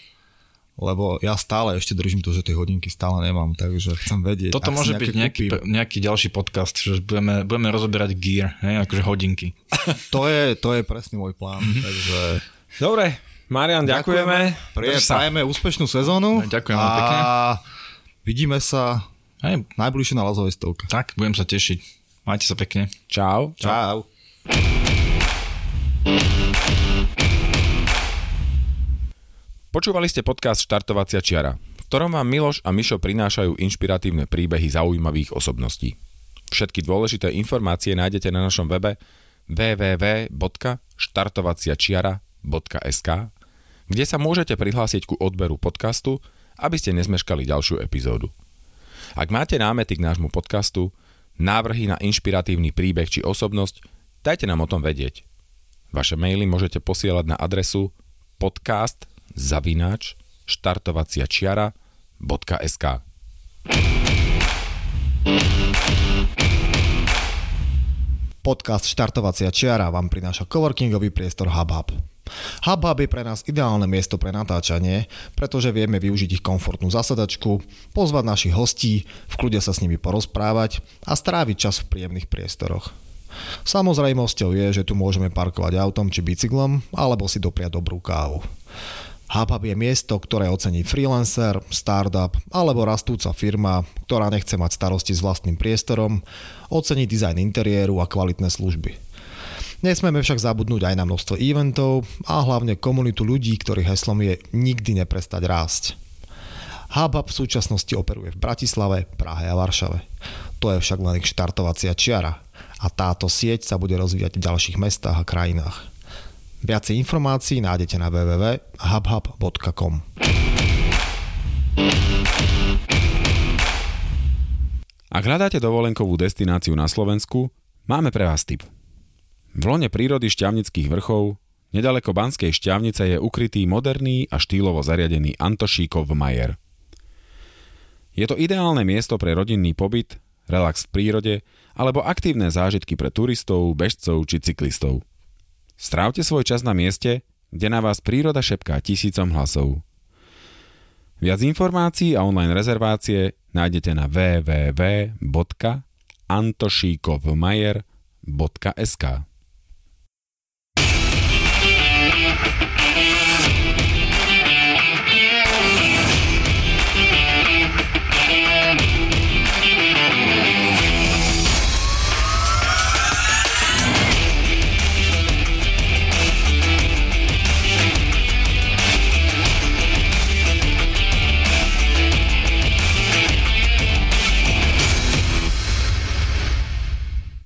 lebo ja stále ešte držím to, že tie hodinky stále nemám, takže chcem vedieť. Toto môže byť nejaký, nejaký ďalší podcast, že budeme, budeme rozoberať gear, hej, akože hodinky. to, je, to je presne môj plán, takže... Dobre, Marian, ďakujeme. ďakujeme. Prajeme úspešnú sezónu. Ďakujem a pekne. vidíme sa Hej. najbližšie na Lazovej stovke. Tak, budem sa tešiť. Majte sa pekne. Čau. Čau. Počúvali ste podcast Štartovacia čiara, v ktorom vám Miloš a Mišo prinášajú inšpiratívne príbehy zaujímavých osobností. Všetky dôležité informácie nájdete na našom webe www.štartovaciačiara.sk kde sa môžete prihlásiť ku odberu podcastu, aby ste nezmeškali ďalšiu epizódu. Ak máte námety k nášmu podcastu, návrhy na inšpiratívny príbeh či osobnosť, dajte nám o tom vedieť. Vaše maily môžete posielať na adresu podcast zavináč štartovaciačiara.sk Podcast Štartovacia čiara vám prináša coworkingový priestor HubHub. HubHub je pre nás ideálne miesto pre natáčanie, pretože vieme využiť ich komfortnú zasadačku, pozvať našich hostí, v kľude sa s nimi porozprávať a stráviť čas v príjemných priestoroch. Samozrejmosťou je, že tu môžeme parkovať autom či bicyklom, alebo si dopriať dobrú kávu. HubHub je miesto, ktoré ocení freelancer, startup alebo rastúca firma, ktorá nechce mať starosti s vlastným priestorom, ocení dizajn interiéru a kvalitné služby. Nesmieme však zabudnúť aj na množstvo eventov a hlavne komunitu ľudí, ktorých heslom je nikdy neprestať rásť. HubHub v súčasnosti operuje v Bratislave, Prahe a Varšave. To je však len ich štartovacia čiara a táto sieť sa bude rozvíjať v ďalších mestách a krajinách. Viacej informácií nájdete na www.hubhub.com. Ak hľadáte dovolenkovú destináciu na Slovensku, máme pre vás tip – v lone prírody šťavnických vrchov, nedaleko Banskej šťavnice je ukrytý moderný a štýlovo zariadený Antošíkov majer. Je to ideálne miesto pre rodinný pobyt, relax v prírode alebo aktívne zážitky pre turistov, bežcov či cyklistov. Strávte svoj čas na mieste, kde na vás príroda šepká tisícom hlasov. Viac informácií a online rezervácie nájdete na www.antošíkovmajer.sk